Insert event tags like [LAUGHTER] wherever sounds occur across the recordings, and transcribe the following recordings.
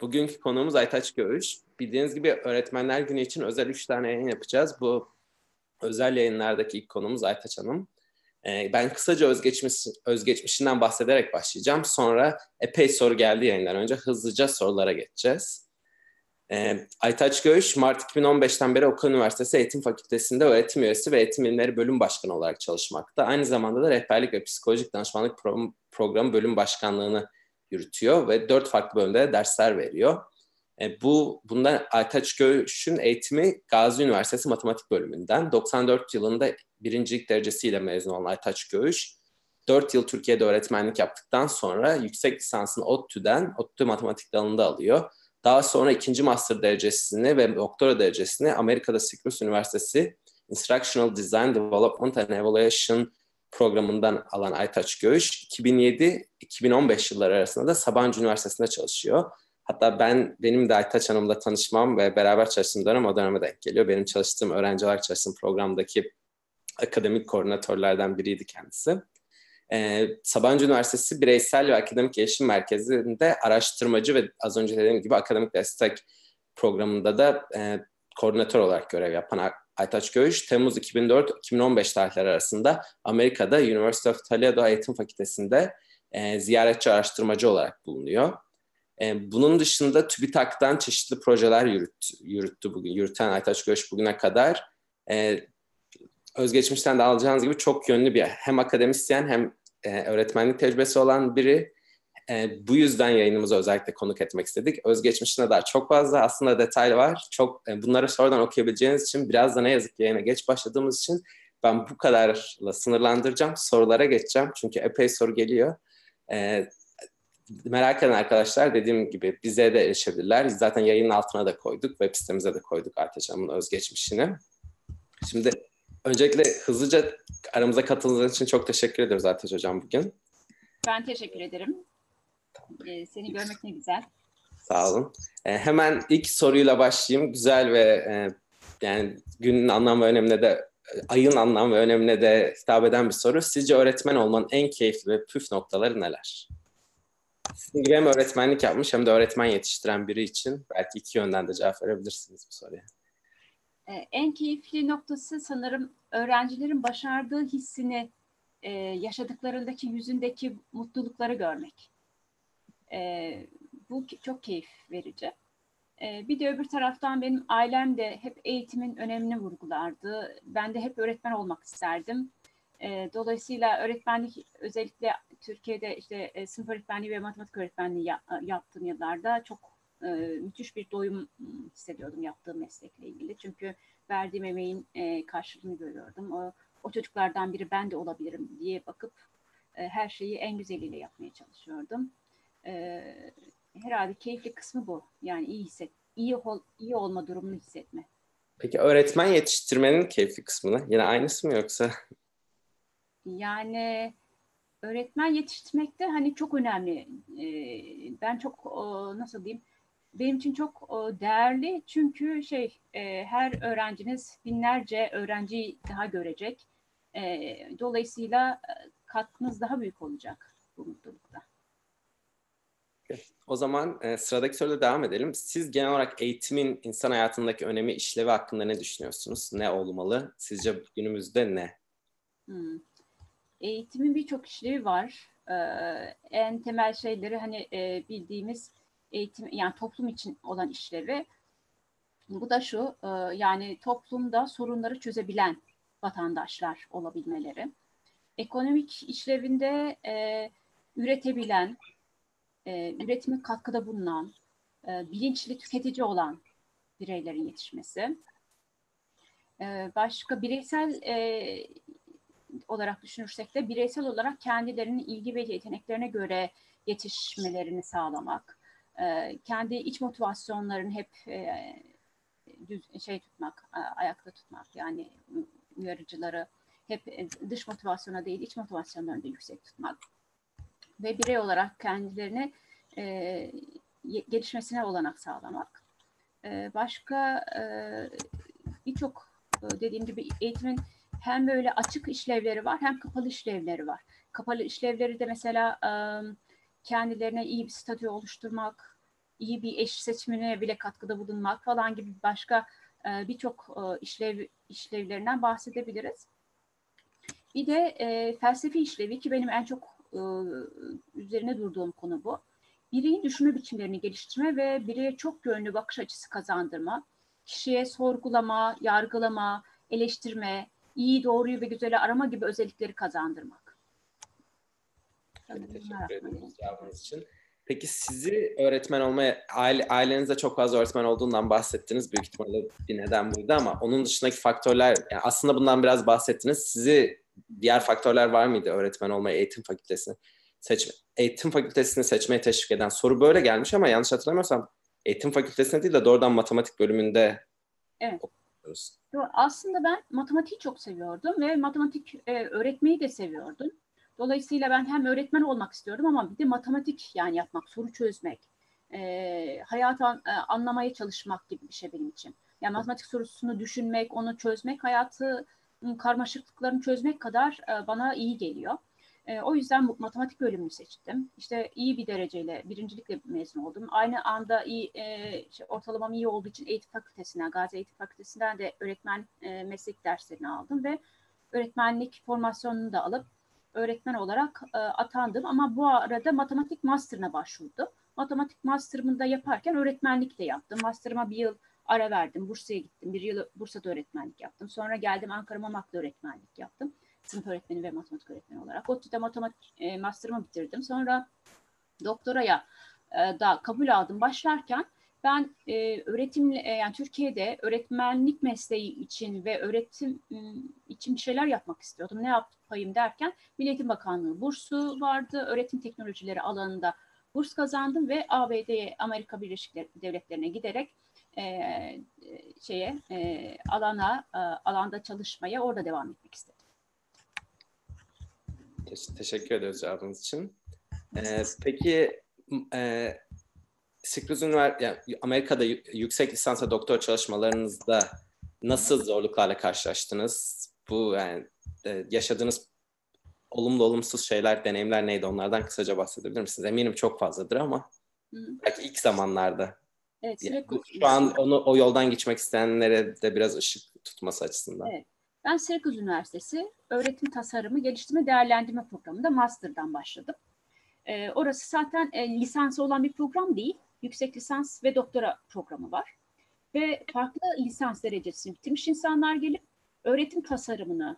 Bugünkü konuğumuz Aytaç Göğüş. Bildiğiniz gibi Öğretmenler Günü için özel üç tane yayın yapacağız. Bu özel yayınlardaki ilk konumuz Aytaç Hanım. Ee, ben kısaca özgeçmiş, özgeçmişinden bahsederek başlayacağım. Sonra epey soru geldi yayından önce. Hızlıca sorulara geçeceğiz. Ee, Aytaç Göğüş, Mart 2015'ten beri Okan Üniversitesi Eğitim Fakültesi'nde öğretim üyesi ve eğitim bilimleri bölüm başkanı olarak çalışmakta. Aynı zamanda da rehberlik ve psikolojik danışmanlık programı bölüm başkanlığını yürütüyor ve dört farklı bölümde dersler veriyor. E, bu bundan Aytaç Göğüş'ün eğitimi Gazi Üniversitesi Matematik Bölümünden. 94 yılında birincilik derecesiyle mezun olan Aytaç Göğüş, 4 yıl Türkiye'de öğretmenlik yaptıktan sonra yüksek lisansını ODTÜ'den, ODTÜ Matematik dalında alıyor. Daha sonra ikinci master derecesini ve doktora derecesini Amerika'da Syracuse Üniversitesi Instructional Design Development and Evaluation programından alan Aytaç Göğüş 2007-2015 yılları arasında da Sabancı Üniversitesi'nde çalışıyor. Hatta ben benim de Aytaç Hanım'la tanışmam ve beraber çalıştığım dönem o döneme denk geliyor. Benim çalıştığım öğrenci olarak çalıştığım programdaki akademik koordinatörlerden biriydi kendisi. Ee, Sabancı Üniversitesi Bireysel ve Akademik Gelişim Merkezi'nde araştırmacı ve az önce dediğim gibi akademik destek programında da e, koordinatör olarak görev yapan Aytaç Göğüş, Temmuz 2004-2015 tarihleri arasında Amerika'da University of Toledo Eğitim Fakültesi'nde e, ziyaretçi araştırmacı olarak bulunuyor. E, bunun dışında TÜBİTAK'tan çeşitli projeler yürüt, yürüttü bugün, yürüten Aytaç Göğüş bugüne kadar. E, özgeçmişten de alacağınız gibi çok yönlü bir hem akademisyen hem e, öğretmenlik tecrübesi olan biri. E, bu yüzden yayınımıza özellikle konuk etmek istedik. Özgeçmişine dair çok fazla aslında detay var. Çok e, bunları sonradan okuyabileceğiniz için biraz da ne yazık ki yayına geç başladığımız için ben bu kadarla sınırlandıracağım. Sorulara geçeceğim. Çünkü epey soru geliyor. E, merak eden arkadaşlar dediğim gibi bize de erişebilirler. Zaten yayının altına da koyduk. Web sitemize de koyduk Aytaç Hanım'ın özgeçmişini. Şimdi öncelikle hızlıca aramıza katıldığınız için çok teşekkür ediyoruz Aytaç Hocam bugün. Ben teşekkür ederim. Ee, seni görmek ne güzel. Sağ olun. Ee, hemen ilk soruyla başlayayım. Güzel ve e, yani günün anlam ve önemine de ayın anlam ve önemine de hitap eden bir soru. Sizce öğretmen olmanın en keyifli ve püf noktaları neler? Sizin gibi hem öğretmenlik yapmış hem de öğretmen yetiştiren biri için belki iki yönden de cevap verebilirsiniz bu soruya. Ee, en keyifli noktası sanırım öğrencilerin başardığı hissini e, yaşadıklarındaki yüzündeki mutlulukları görmek. E, bu çok keyif verici. E, bir de öbür taraftan benim ailem de hep eğitimin önemini vurgulardı. Ben de hep öğretmen olmak isterdim. E, dolayısıyla öğretmenlik özellikle Türkiye'de işte e, sınıf öğretmenliği ve matematik öğretmenliği ya, yaptığım yıllarda çok e, müthiş bir doyum hissediyordum yaptığım meslekle ilgili. Çünkü verdiğim emeğin e, karşılığını görüyordum. O, o çocuklardan biri ben de olabilirim diye bakıp e, her şeyi en güzeliyle yapmaya çalışıyordum. E, herhalde keyifli kısmı bu. Yani iyi hisset, iyi ol, iyi olma durumunu hissetme. Peki öğretmen yetiştirmenin keyifli kısmını yine aynısı mı yoksa? Yani öğretmen yetiştirmek de hani çok önemli. Ben çok nasıl diyeyim benim için çok değerli çünkü şey her öğrenciniz binlerce öğrenciyi daha görecek. Dolayısıyla katkınız daha büyük olacak bu mutlulukta. O zaman e, sıradaki soruyla devam edelim. Siz genel olarak eğitimin insan hayatındaki önemi, işlevi hakkında ne düşünüyorsunuz? Ne olmalı? Sizce günümüzde ne? Hmm. Eğitimin birçok işlevi var. Ee, en temel şeyleri hani e, bildiğimiz eğitim yani toplum için olan işlevi. Bu da şu e, yani toplumda sorunları çözebilen vatandaşlar olabilmeleri. Ekonomik işlevinde e, üretebilen, e, üretime katkıda bulunan, e, bilinçli tüketici olan bireylerin yetişmesi. E, başka bireysel e, olarak düşünürsek de bireysel olarak kendilerinin ilgi ve yeteneklerine göre yetişmelerini sağlamak, e, kendi iç motivasyonlarını hep e, düz şey tutmak, e, ayakta tutmak yani uyarıcıları hep e, dış motivasyona değil iç motivasyonlarını da yüksek tutmak ve birey olarak kendilerini e, gelişmesine olanak sağlamak. E, başka e, birçok e, dediğim gibi eğitimin hem böyle açık işlevleri var hem kapalı işlevleri var. Kapalı işlevleri de mesela e, kendilerine iyi bir statü oluşturmak, iyi bir eş seçimine bile katkıda bulunmak falan gibi başka e, birçok e, işlev işlevlerinden bahsedebiliriz. Bir de e, felsefi işlevi ki benim en çok e, üzerine durduğum konu bu. Bireyin düşünme biçimlerini geliştirme ve bireye çok yönlü bakış açısı kazandırma, kişiye sorgulama, yargılama, eleştirme, iyi, doğruyu ve güzeli arama gibi özellikleri kazandırmak. Evet, teşekkür ederim cevabınız için. Peki sizi öğretmen olmaya, aile, ailenizde çok fazla öğretmen olduğundan bahsettiniz. Büyük ihtimalle bir neden buydu ama onun dışındaki faktörler, yani aslında bundan biraz bahsettiniz. Sizi diğer faktörler var mıydı öğretmen olmaya eğitim fakültesini seçme, eğitim fakültesini seçmeye teşvik eden soru böyle gelmiş ama yanlış hatırlamıyorsam eğitim fakültesine değil de doğrudan matematik bölümünde Evet. Okuyoruz. Aslında ben matematiği çok seviyordum ve matematik e, öğretmeyi de seviyordum. Dolayısıyla ben hem öğretmen olmak istiyordum ama bir de matematik yani yapmak, soru çözmek, e, hayatı an, e, anlamaya çalışmak gibi bir şey benim için. Yani matematik sorusunu düşünmek, onu çözmek, hayatı karmaşıklıklarını çözmek kadar e, bana iyi geliyor. E, o yüzden matematik bölümünü seçtim. İşte iyi bir dereceyle, birincilikle mezun oldum. Aynı anda iyi, e, işte ortalamam iyi olduğu için eğitim fakültesinden, Gazi Eğitim Fakültesinden de öğretmen e, meslek derslerini aldım ve öğretmenlik formasyonunu da alıp öğretmen olarak e, atandım. Ama bu arada matematik master'ına başvurdum. Matematik master'ımı da yaparken öğretmenlik de yaptım. Master'ıma bir yıl ara verdim. Bursa'ya gittim. Bir yıl Bursa'da öğretmenlik yaptım. Sonra geldim Ankara Mamak'ta öğretmenlik yaptım. Sınıf öğretmeni ve matematik öğretmeni olarak. ODTÜ'de matematik e, master'ımı bitirdim. Sonra doktoraya e, da kabul aldım. Başlarken ben e, öğretim e, yani Türkiye'de öğretmenlik mesleği için ve öğretim e, için bir şeyler yapmak istiyordum. Ne yapayım derken Milli Eğitim Bakanlığı bursu vardı. Öğretim teknolojileri alanında burs kazandım ve ABD'ye Amerika Birleşik Devletleri'ne giderek e, şeye e, alana e, alanda çalışmaya orada devam etmek istedim. Teşekkür ederiz cevabınız için. Ee, peki e, Syracuse Üniversitesi, yani Amerika'da yüksek lisans ve doktor çalışmalarınızda nasıl zorluklarla karşılaştınız? Bu yani e, yaşadığınız olumlu olumsuz şeyler, deneyimler neydi? Onlardan kısaca bahsedebilir misiniz? Eminim çok fazladır ama Hı. belki ilk zamanlarda. Evet, yani şu an onu o yoldan geçmek isteyenlere de biraz ışık tutması açısından. Evet. Ben Syracuse Üniversitesi Öğretim Tasarımı Geliştirme Değerlendirme Programı'nda master'dan başladım. Ee, orası zaten e, lisansı olan bir program değil. Yüksek lisans ve doktora programı var. Ve farklı lisans derecesini bitirmiş insanlar gelip öğretim tasarımını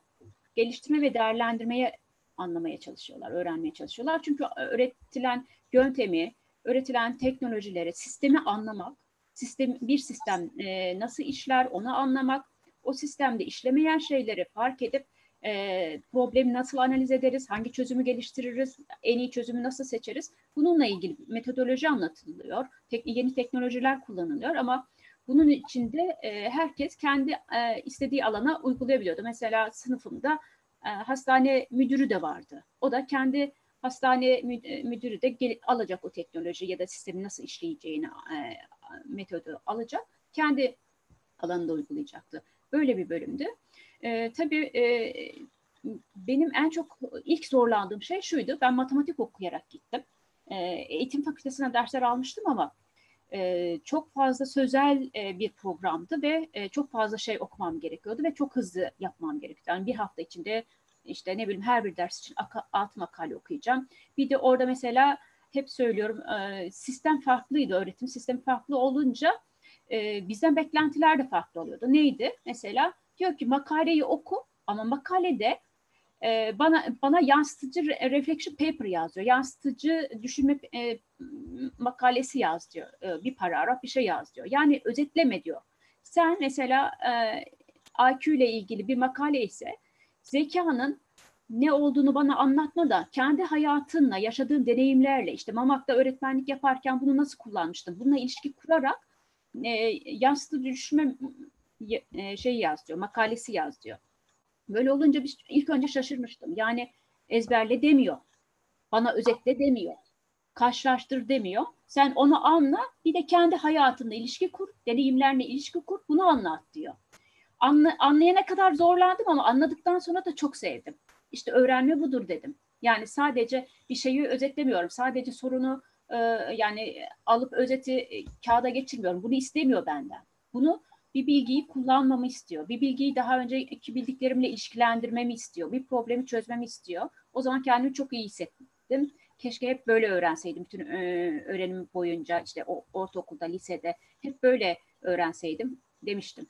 geliştirme ve değerlendirmeye anlamaya çalışıyorlar, öğrenmeye çalışıyorlar. Çünkü öğretilen yöntemi, öğretilen teknolojileri, sistemi anlamak, sistem bir sistem e, nasıl işler onu anlamak, o sistemde işlemeyen şeyleri fark edip e, problemi nasıl analiz ederiz, hangi çözümü geliştiririz, en iyi çözümü nasıl seçeriz? Bununla ilgili metodoloji anlatılıyor, tek, yeni teknolojiler kullanılıyor ama bunun içinde e, herkes kendi e, istediği alana uygulayabiliyordu. Mesela sınıfımda e, hastane müdürü de vardı. O da kendi hastane müdürü de gel, alacak o teknoloji ya da sistemin nasıl işleyeceğini e, metodu alacak. Kendi alanında uygulayacaktı. Böyle bir bölümdü. E, tabii e, benim en çok ilk zorlandığım şey şuydu. Ben matematik okuyarak gittim. E, eğitim fakültesine dersler almıştım ama e, çok fazla sözel e, bir programdı ve e, çok fazla şey okumam gerekiyordu ve çok hızlı yapmam gerekiyordu. Yani bir hafta içinde işte ne bileyim her bir ders için altı makale okuyacağım. Bir de orada mesela hep söylüyorum e, sistem farklıydı öğretim sistemi farklı olunca e, bizden beklentiler de farklı oluyordu. Neydi? Mesela diyor ki makaleyi oku ama makalede e, bana bana yansıtıcı reflection paper yazıyor. Yansıtıcı düşünme e, makalesi yaz diyor. E, bir paragraf bir şey yaz diyor. Yani özetleme diyor. Sen mesela e, IQ ile ilgili bir makale ise zekanın ne olduğunu bana anlatma da kendi hayatınla, yaşadığın deneyimlerle işte Mamak'ta öğretmenlik yaparken bunu nasıl kullanmıştım? Bununla ilişki kurarak e, yansıtı düşme e, şey yaz diyor, makalesi yaz diyor. Böyle olunca biz ilk önce şaşırmıştım. Yani ezberle demiyor. Bana özetle demiyor. Karşılaştır demiyor. Sen onu anla, bir de kendi hayatında ilişki kur, deneyimlerle ilişki kur, bunu anlat diyor. Anla, anlayana kadar zorlandım ama anladıktan sonra da çok sevdim. İşte öğrenme budur dedim. Yani sadece bir şeyi özetlemiyorum. Sadece sorunu e, yani alıp özeti e, kağıda geçirmiyorum. Bunu istemiyor benden. Bunu bir bilgiyi kullanmamı istiyor. Bir bilgiyi daha önceki bildiklerimle ilişkilendirmemi istiyor. Bir problemi çözmemi istiyor. O zaman kendimi çok iyi hissettim. Keşke hep böyle öğrenseydim bütün e, öğrenim boyunca işte o, ortaokulda, lisede hep böyle öğrenseydim demiştim.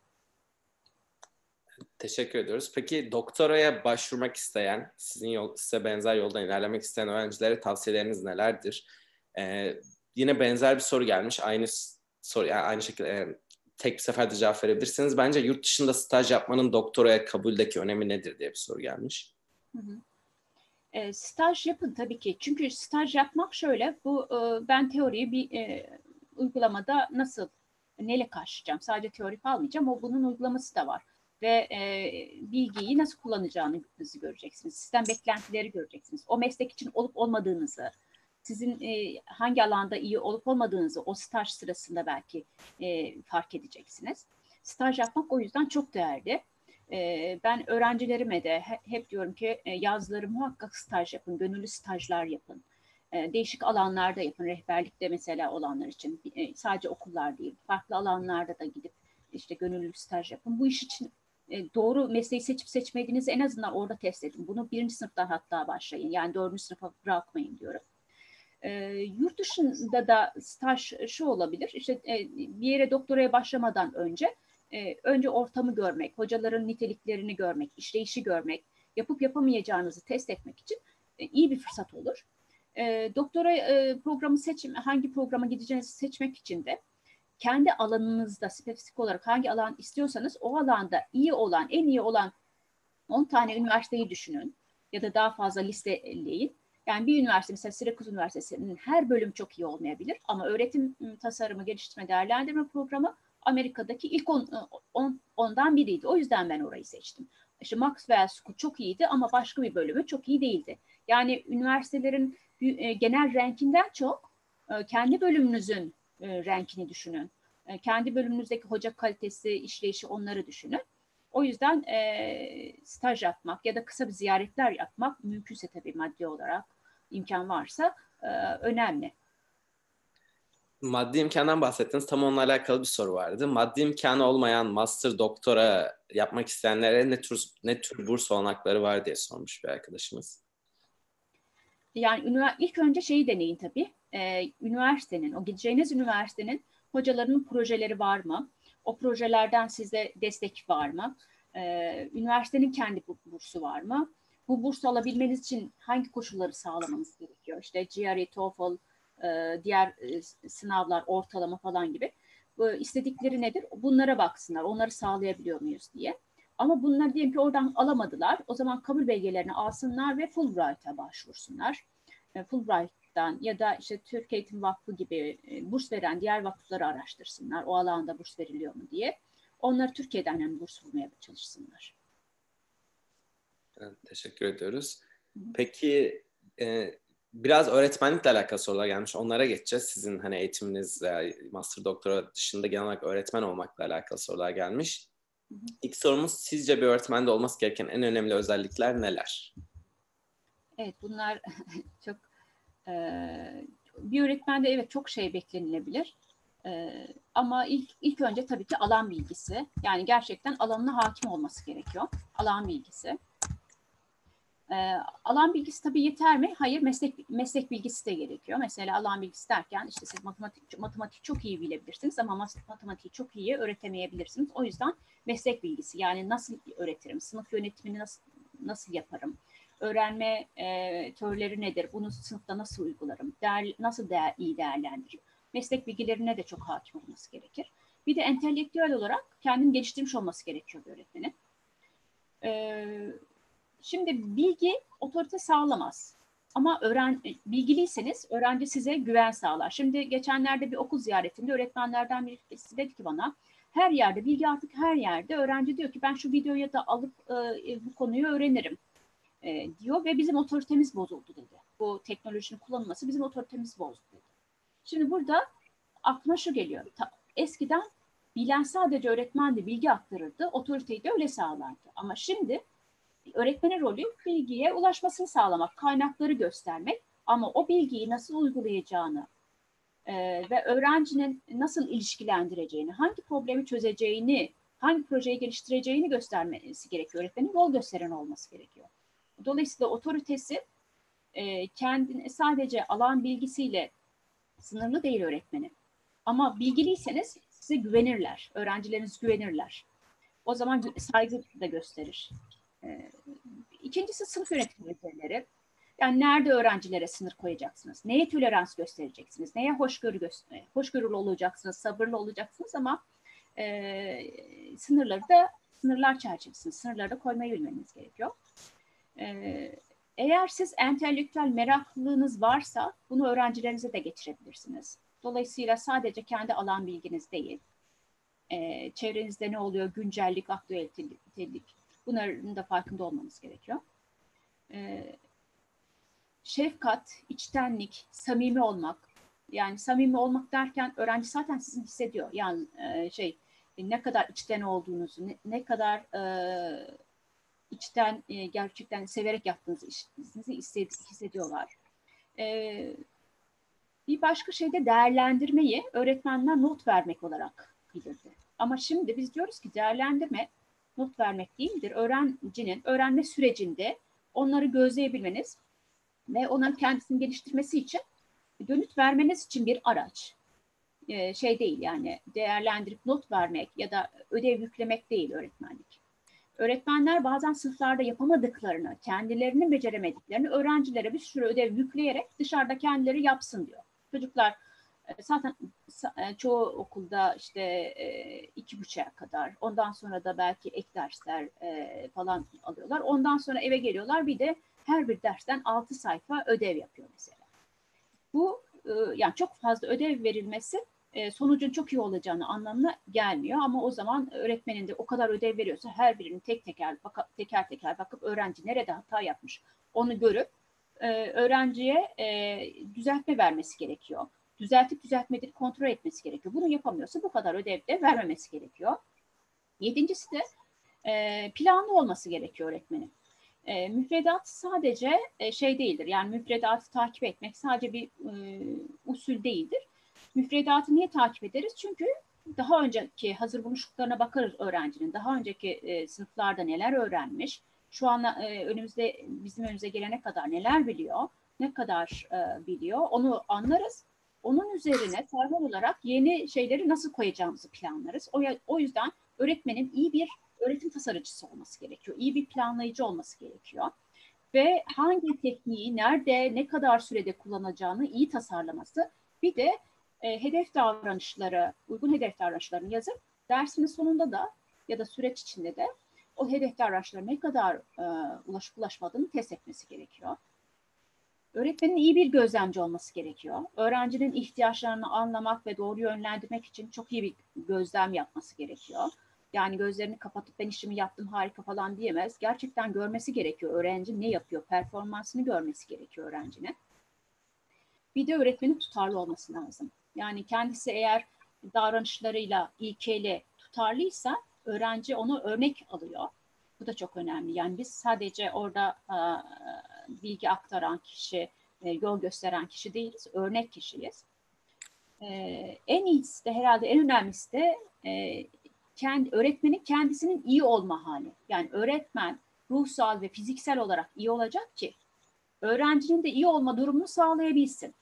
Teşekkür ediyoruz. Peki doktoraya başvurmak isteyen, sizin yol, size benzer yoldan ilerlemek isteyen öğrencilere tavsiyeleriniz nelerdir? Ee, yine benzer bir soru gelmiş. Aynı soru, yani aynı şekilde e, tek bir seferde cevap verebilirsiniz. Bence yurt dışında staj yapmanın doktoraya kabuldeki önemi nedir diye bir soru gelmiş. Hı hı. E, staj yapın tabii ki. Çünkü staj yapmak şöyle, bu e, ben teoriyi bir e, uygulamada nasıl, neyle karşılayacağım? Sadece teori almayacağım. O bunun uygulaması da var ve e, bilgiyi nasıl kullanacağınızı göreceksiniz. Sistem beklentileri göreceksiniz. O meslek için olup olmadığınızı, sizin e, hangi alanda iyi olup olmadığınızı o staj sırasında belki e, fark edeceksiniz. Staj yapmak o yüzden çok değerli. E, ben öğrencilerime de hep diyorum ki e, yazları muhakkak staj yapın, gönüllü stajlar yapın. E, değişik alanlarda yapın, rehberlikte mesela olanlar için. E, sadece okullar değil, farklı alanlarda da gidip işte gönüllü staj yapın. Bu iş için e, doğru mesleği seçip seçmediğinizi en azından orada test edin. Bunu birinci sınıftan hatta başlayın. Yani dördüncü sınıfa bırakmayın diyorum. E, yurt dışında da staj şu olabilir. İşte e, bir yere doktoraya başlamadan önce e, önce ortamı görmek, hocaların niteliklerini görmek, işleyişi görmek, yapıp yapamayacağınızı test etmek için e, iyi bir fırsat olur. E, doktora e, programı seçim, hangi programa gideceğinizi seçmek için de kendi alanınızda spesifik olarak hangi alan istiyorsanız o alanda iyi olan, en iyi olan 10 tane üniversiteyi düşünün ya da daha fazla listeleyin. Yani bir üniversite mesela Syracuse Üniversitesi'nin her bölüm çok iyi olmayabilir ama öğretim ıı, tasarımı, geliştirme, değerlendirme programı Amerika'daki ilk on, ıı, on, ondan biriydi. O yüzden ben orayı seçtim. İşte Maxwell School çok iyiydi ama başka bir bölümü çok iyi değildi. Yani üniversitelerin ıı, genel renkinden çok kendi bölümünüzün e, renkini düşünün. E, kendi bölümünüzdeki hoca kalitesi, işleyişi onları düşünün. O yüzden e, staj yapmak ya da kısa bir ziyaretler yapmak mümkünse tabii maddi olarak imkan varsa e, önemli. Maddi imkandan bahsettiniz. Tam onunla alakalı bir soru vardı. Maddi imkanı olmayan master doktora yapmak isteyenlere ne tür ne tür burs olanakları var diye sormuş bir arkadaşımız. Yani ilk önce şeyi deneyin tabii e, üniversitenin, o gideceğiniz üniversitenin hocalarının projeleri var mı? O projelerden size destek var mı? E, üniversitenin kendi bursu var mı? Bu burs alabilmeniz için hangi koşulları sağlamanız gerekiyor? İşte GRE, TOEFL, e, diğer e, sınavlar, ortalama falan gibi. Bu, istedikleri nedir? Bunlara baksınlar. Onları sağlayabiliyor muyuz diye. Ama bunlar diyelim ki oradan alamadılar. O zaman kabul belgelerini alsınlar ve Fulbright'a başvursunlar. E, Fulbright Vakıf'tan ya da işte Türk Eğitim Vakfı gibi e, burs veren diğer vakıfları araştırsınlar. O alanda burs veriliyor mu diye. Onları Türkiye'den yani burs bulmaya çalışsınlar. Evet, teşekkür ediyoruz. Peki e, biraz öğretmenlikle alakalı sorular gelmiş. Onlara geçeceğiz. Sizin hani eğitiminiz, master doktora dışında genel olarak öğretmen olmakla alakalı sorular gelmiş. İlk sorumuz sizce bir öğretmende olması gereken en önemli özellikler neler? Evet bunlar [LAUGHS] çok ee, bir öğretmende evet çok şey beklenilebilir. Ee, ama ilk, ilk önce tabii ki alan bilgisi. Yani gerçekten alanına hakim olması gerekiyor. Alan bilgisi. Ee, alan bilgisi tabii yeter mi? Hayır, meslek meslek bilgisi de gerekiyor. Mesela alan bilgisi derken işte siz matematik matematik çok iyi bilebilirsiniz ama matematiği çok iyi öğretemeyebilirsiniz. O yüzden meslek bilgisi yani nasıl öğretirim, sınıf yönetimini nasıl nasıl yaparım, öğrenme e, teorileri nedir? Bunu sınıfta nasıl uygularım? Değer, nasıl değer, iyi değerlendiririm? Meslek bilgilerine de çok hakim olması gerekir. Bir de entelektüel olarak kendini geliştirmiş olması gerekiyor bir öğretmenin. Ee, şimdi bilgi otorite sağlamaz. Ama öğren, bilgiliyseniz öğrenci size güven sağlar. Şimdi geçenlerde bir okul ziyaretinde öğretmenlerden birisi dedi ki bana her yerde bilgi artık her yerde öğrenci diyor ki ben şu videoyu da alıp e, bu konuyu öğrenirim e, diyor ve bizim otoritemiz bozuldu dedi. Bu teknolojinin kullanılması bizim otoritemiz bozdu dedi. Şimdi burada aklıma şu geliyor. Ta, eskiden bilen sadece öğretmen de bilgi aktarırdı, otoriteyi de öyle sağlardı. Ama şimdi öğretmenin rolü bilgiye ulaşmasını sağlamak, kaynakları göstermek ama o bilgiyi nasıl uygulayacağını e, ve öğrencinin nasıl ilişkilendireceğini, hangi problemi çözeceğini, hangi projeyi geliştireceğini göstermesi gerekiyor. Öğretmenin yol gösteren olması gerekiyor. Dolayısıyla otoritesi e, kendini sadece alan bilgisiyle sınırlı değil öğretmenin. Ama bilgiliyseniz size güvenirler, öğrencileriniz güvenirler. O zaman saygı da gösterir. E, ikincisi sınıf yönetim becerileri. Yani nerede öğrencilere sınır koyacaksınız? Neye tolerans göstereceksiniz? Neye hoşgörü göster hoşgörülü olacaksınız, sabırlı olacaksınız ama e, sınırları da sınırlar çerçevesinde sınırları da koymayı bilmeniz gerekiyor. E, eğer siz entelektüel meraklılığınız varsa bunu öğrencilerinize de getirebilirsiniz. Dolayısıyla sadece kendi alan bilginiz değil, e, çevrenizde ne oluyor, güncellik, aktüelitelik, bunların da farkında olmanız gerekiyor. E, şefkat, içtenlik, samimi olmak, yani samimi olmak derken öğrenci zaten sizin hissediyor. Yani e, şey ne kadar içten olduğunuzu, ne, ne kadar e, içten e, gerçekten severek yaptığınızı hissediyorlar. E, bir başka şey de değerlendirmeyi öğretmenler not vermek olarak bilirdi. Ama şimdi biz diyoruz ki değerlendirme not vermek değildir. Öğrencinin öğrenme sürecinde onları gözleyebilmeniz ve onun kendisini geliştirmesi için dönüt vermeniz için bir araç. Ee, şey değil yani değerlendirip not vermek ya da ödev yüklemek değil öğretmenlik. Öğretmenler bazen sınıflarda yapamadıklarını, kendilerinin beceremediklerini öğrencilere bir sürü ödev yükleyerek dışarıda kendileri yapsın diyor. Çocuklar zaten e, çoğu okulda işte e, iki buçuğa kadar, ondan sonra da belki ek dersler falan alıyorlar. Ondan sonra eve geliyorlar bir de her bir dersten altı sayfa ödev yapıyor mesela. Bu yani çok fazla ödev verilmesi sonucun çok iyi olacağını anlamına gelmiyor ama o zaman öğretmenin de o kadar ödev veriyorsa her birini tek teker teker teker bakıp öğrenci nerede hata yapmış onu görüp öğrenciye düzeltme vermesi gerekiyor düzeltip düzeltmediğini kontrol etmesi gerekiyor. Bunu yapamıyorsa bu kadar ödev de vermemesi gerekiyor. Yedincisi de e, planlı olması gerekiyor öğretmenin. E, müfredat sadece e, şey değildir. Yani müfredatı takip etmek sadece bir e, usul değildir. Müfredatı niye takip ederiz? Çünkü daha önceki hazır buluşluklarına bakarız öğrencinin. Daha önceki e, sınıflarda neler öğrenmiş, şu an e, önümüzde bizim önümüze gelene kadar neler biliyor, ne kadar e, biliyor onu anlarız onun üzerine termal olarak yeni şeyleri nasıl koyacağımızı planlarız. O, o yüzden öğretmenin iyi bir öğretim tasarıcısı olması gerekiyor. İyi bir planlayıcı olması gerekiyor. Ve hangi tekniği nerede, ne kadar sürede kullanacağını iyi tasarlaması. Bir de e, hedef davranışları, uygun hedef davranışlarını yazıp dersinin sonunda da ya da süreç içinde de o hedef davranışlara ne kadar e, ulaşıp ulaşmadığını test etmesi gerekiyor. Öğretmenin iyi bir gözlemci olması gerekiyor. Öğrencinin ihtiyaçlarını anlamak ve doğru yönlendirmek için çok iyi bir gözlem yapması gerekiyor. Yani gözlerini kapatıp ben işimi yaptım harika falan diyemez. Gerçekten görmesi gerekiyor. Öğrenci ne yapıyor? Performansını görmesi gerekiyor öğrencinin. Bir de öğretmenin tutarlı olması lazım. Yani kendisi eğer davranışlarıyla, ilkeyle tutarlıysa öğrenci onu örnek alıyor. Bu da çok önemli. Yani biz sadece orada bilgi aktaran kişi, e, yol gösteren kişi değiliz, örnek kişiyiz. E, en iyisi de herhalde en önemlisi de e, kendi, öğretmenin kendisinin iyi olma hali. Yani öğretmen ruhsal ve fiziksel olarak iyi olacak ki öğrencinin de iyi olma durumunu sağlayabilsin.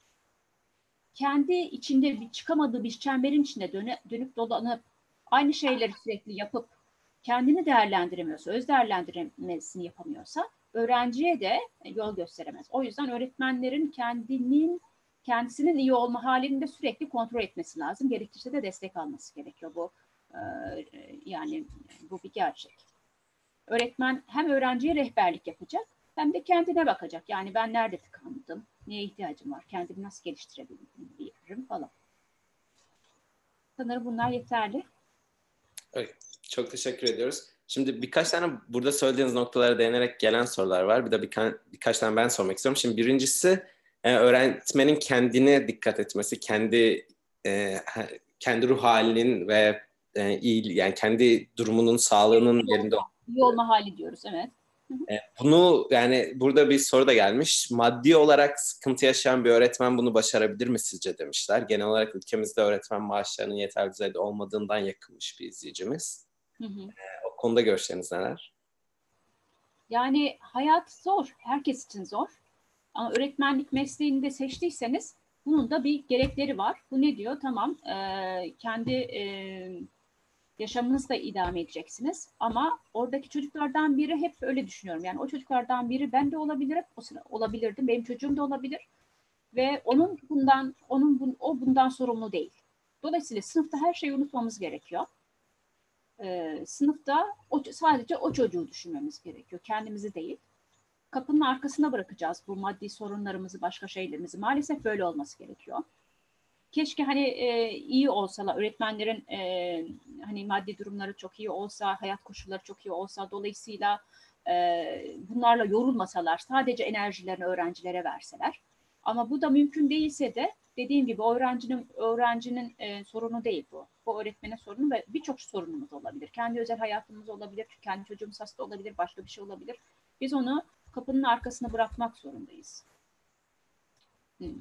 Kendi içinde bir çıkamadığı bir çemberin içinde dönüp, dolanıp aynı şeyleri sürekli yapıp kendini değerlendiremiyorsa, öz değerlendirmesini yapamıyorsa öğrenciye de yol gösteremez. O yüzden öğretmenlerin kendinin kendisinin iyi olma halini de sürekli kontrol etmesi lazım. Gerekirse de destek alması gerekiyor. Bu e, yani bu bir gerçek. Öğretmen hem öğrenciye rehberlik yapacak hem de kendine bakacak. Yani ben nerede tıkandım, neye ihtiyacım var, kendimi nasıl geliştirebilirim falan. Sanırım bunlar yeterli. Evet, çok teşekkür ediyoruz. Şimdi birkaç tane burada söylediğiniz noktalara değinerek gelen sorular var. Bir de birka, birkaç tane ben sormak istiyorum. Şimdi birincisi e, öğretmenin kendine dikkat etmesi, kendi e, kendi ruh halinin ve e, iyi yani kendi durumunun sağlığının iyi yerinde iyi olma hali diyoruz evet. E, bunu yani burada bir soru da gelmiş. Maddi olarak sıkıntı yaşayan bir öğretmen bunu başarabilir mi sizce demişler. Genel olarak ülkemizde öğretmen maaşlarının yeterli düzeyde olmadığından yakınmış bir izleyicimiz. Hı hı. E, konuda görüşleriniz neler? Yani hayat zor. Herkes için zor. Ama öğretmenlik mesleğini de seçtiyseniz bunun da bir gerekleri var. Bu ne diyor? Tamam e, kendi e, yaşamınızı da idame edeceksiniz. Ama oradaki çocuklardan biri hep öyle düşünüyorum. Yani o çocuklardan biri ben de olabilirim. O sıra olabilirdim. Benim çocuğum da olabilir. Ve onun bundan onun bun, o bundan sorumlu değil. Dolayısıyla sınıfta her şeyi unutmamız gerekiyor. Ee, sınıfta o, sadece o çocuğu düşünmemiz gerekiyor. Kendimizi değil. Kapının arkasına bırakacağız bu maddi sorunlarımızı, başka şeylerimizi. Maalesef böyle olması gerekiyor keşke hani e, iyi olsalar öğretmenlerin e, hani maddi durumları çok iyi olsa hayat koşulları çok iyi olsa dolayısıyla e, bunlarla yorulmasalar sadece enerjilerini öğrencilere verseler ama bu da mümkün değilse de dediğim gibi öğrencinin öğrencinin e, sorunu değil bu. Bu öğretmenin sorunu ve birçok sorunumuz olabilir. Kendi özel hayatımız olabilir, kendi çocuğumuz hasta olabilir, başka bir şey olabilir. Biz onu kapının arkasına bırakmak zorundayız. Hmm,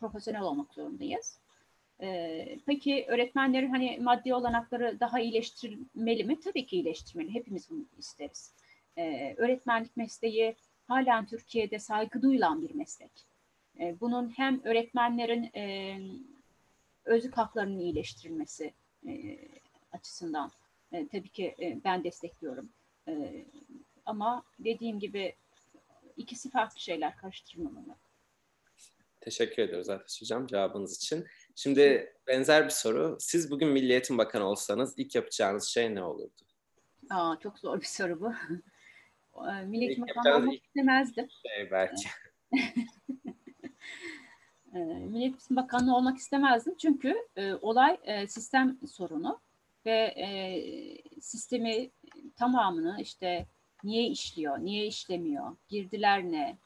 profesyonel olmak zorundayız. Ee, peki öğretmenlerin hani maddi olanakları daha iyileştirmeli mi? Tabii ki iyileştirmeli. Hepimiz bunu isteriz. Ee, öğretmenlik mesleği halen Türkiye'de saygı duyulan bir meslek. Ee, bunun hem öğretmenlerin e, özlük haklarının iyileştirilmesi e, açısından e, tabii ki e, ben destekliyorum. E, ama dediğim gibi ikisi farklı şeyler karıştırmamalı. Teşekkür ediyoruz Ateş Hocam cevabınız için. Şimdi benzer bir soru. Siz bugün Milli Eğitim Bakanı olsanız ilk yapacağınız şey ne olurdu? Aa, çok zor bir soru bu. [LAUGHS] Milli Eğitim Bakanı olmak istemezdim. Şey belki. [LAUGHS] Milli Eğitim Bakanı olmak istemezdim. Çünkü e, olay e, sistem sorunu ve e, sistemi tamamını işte niye işliyor, niye işlemiyor, girdiler ne,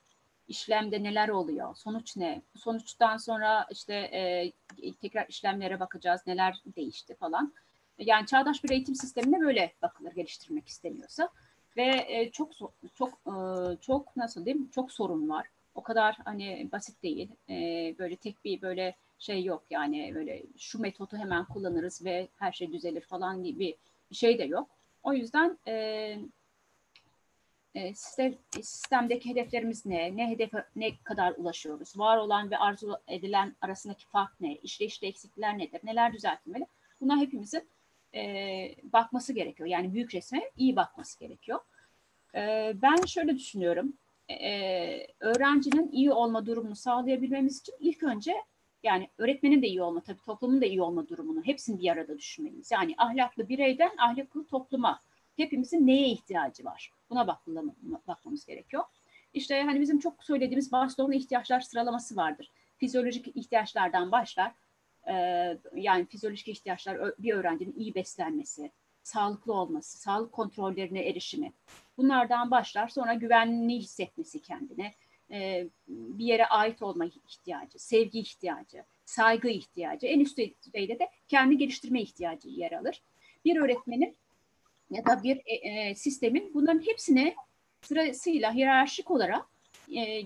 işlemde neler oluyor, sonuç ne? Bu sonuçtan sonra işte e, tekrar işlemlere bakacağız, neler değişti falan. Yani çağdaş bir eğitim sistemine böyle bakılır geliştirmek isteniyorsa ve e, çok çok e, çok nasıl diyeyim çok sorun var. O kadar hani basit değil. E, böyle tek bir böyle şey yok yani böyle şu metodu hemen kullanırız ve her şey düzelir falan gibi bir şey de yok. O yüzden e, e, sistem, sistemdeki hedeflerimiz ne? Ne hedefe ne kadar ulaşıyoruz? Var olan ve arzu edilen arasındaki fark ne? İşleyişte eksiklikler nedir? Neler düzeltilmeli? Buna hepimizin e, bakması gerekiyor. Yani büyük resme iyi bakması gerekiyor. E, ben şöyle düşünüyorum. E, öğrencinin iyi olma durumunu sağlayabilmemiz için ilk önce yani öğretmenin de iyi olma, tabii toplumun da iyi olma durumunu hepsini bir arada düşünmeliyiz. Yani ahlaklı bireyden ahlaklı topluma hepimizin neye ihtiyacı var? Buna bakmamız gerekiyor. İşte hani bizim çok söylediğimiz Maslow'un ihtiyaçlar sıralaması vardır. Fizyolojik ihtiyaçlardan başlar. Ee, yani fizyolojik ihtiyaçlar bir öğrencinin iyi beslenmesi, sağlıklı olması, sağlık kontrollerine erişimi. Bunlardan başlar. Sonra güvenli hissetmesi kendine, e, bir yere ait olma ihtiyacı, sevgi ihtiyacı, saygı ihtiyacı. En üst düzeyde de kendi geliştirme ihtiyacı yer alır. Bir öğretmenin ya da bir e, e, sistemin bunların hepsine sırasıyla hiyerarşik olarak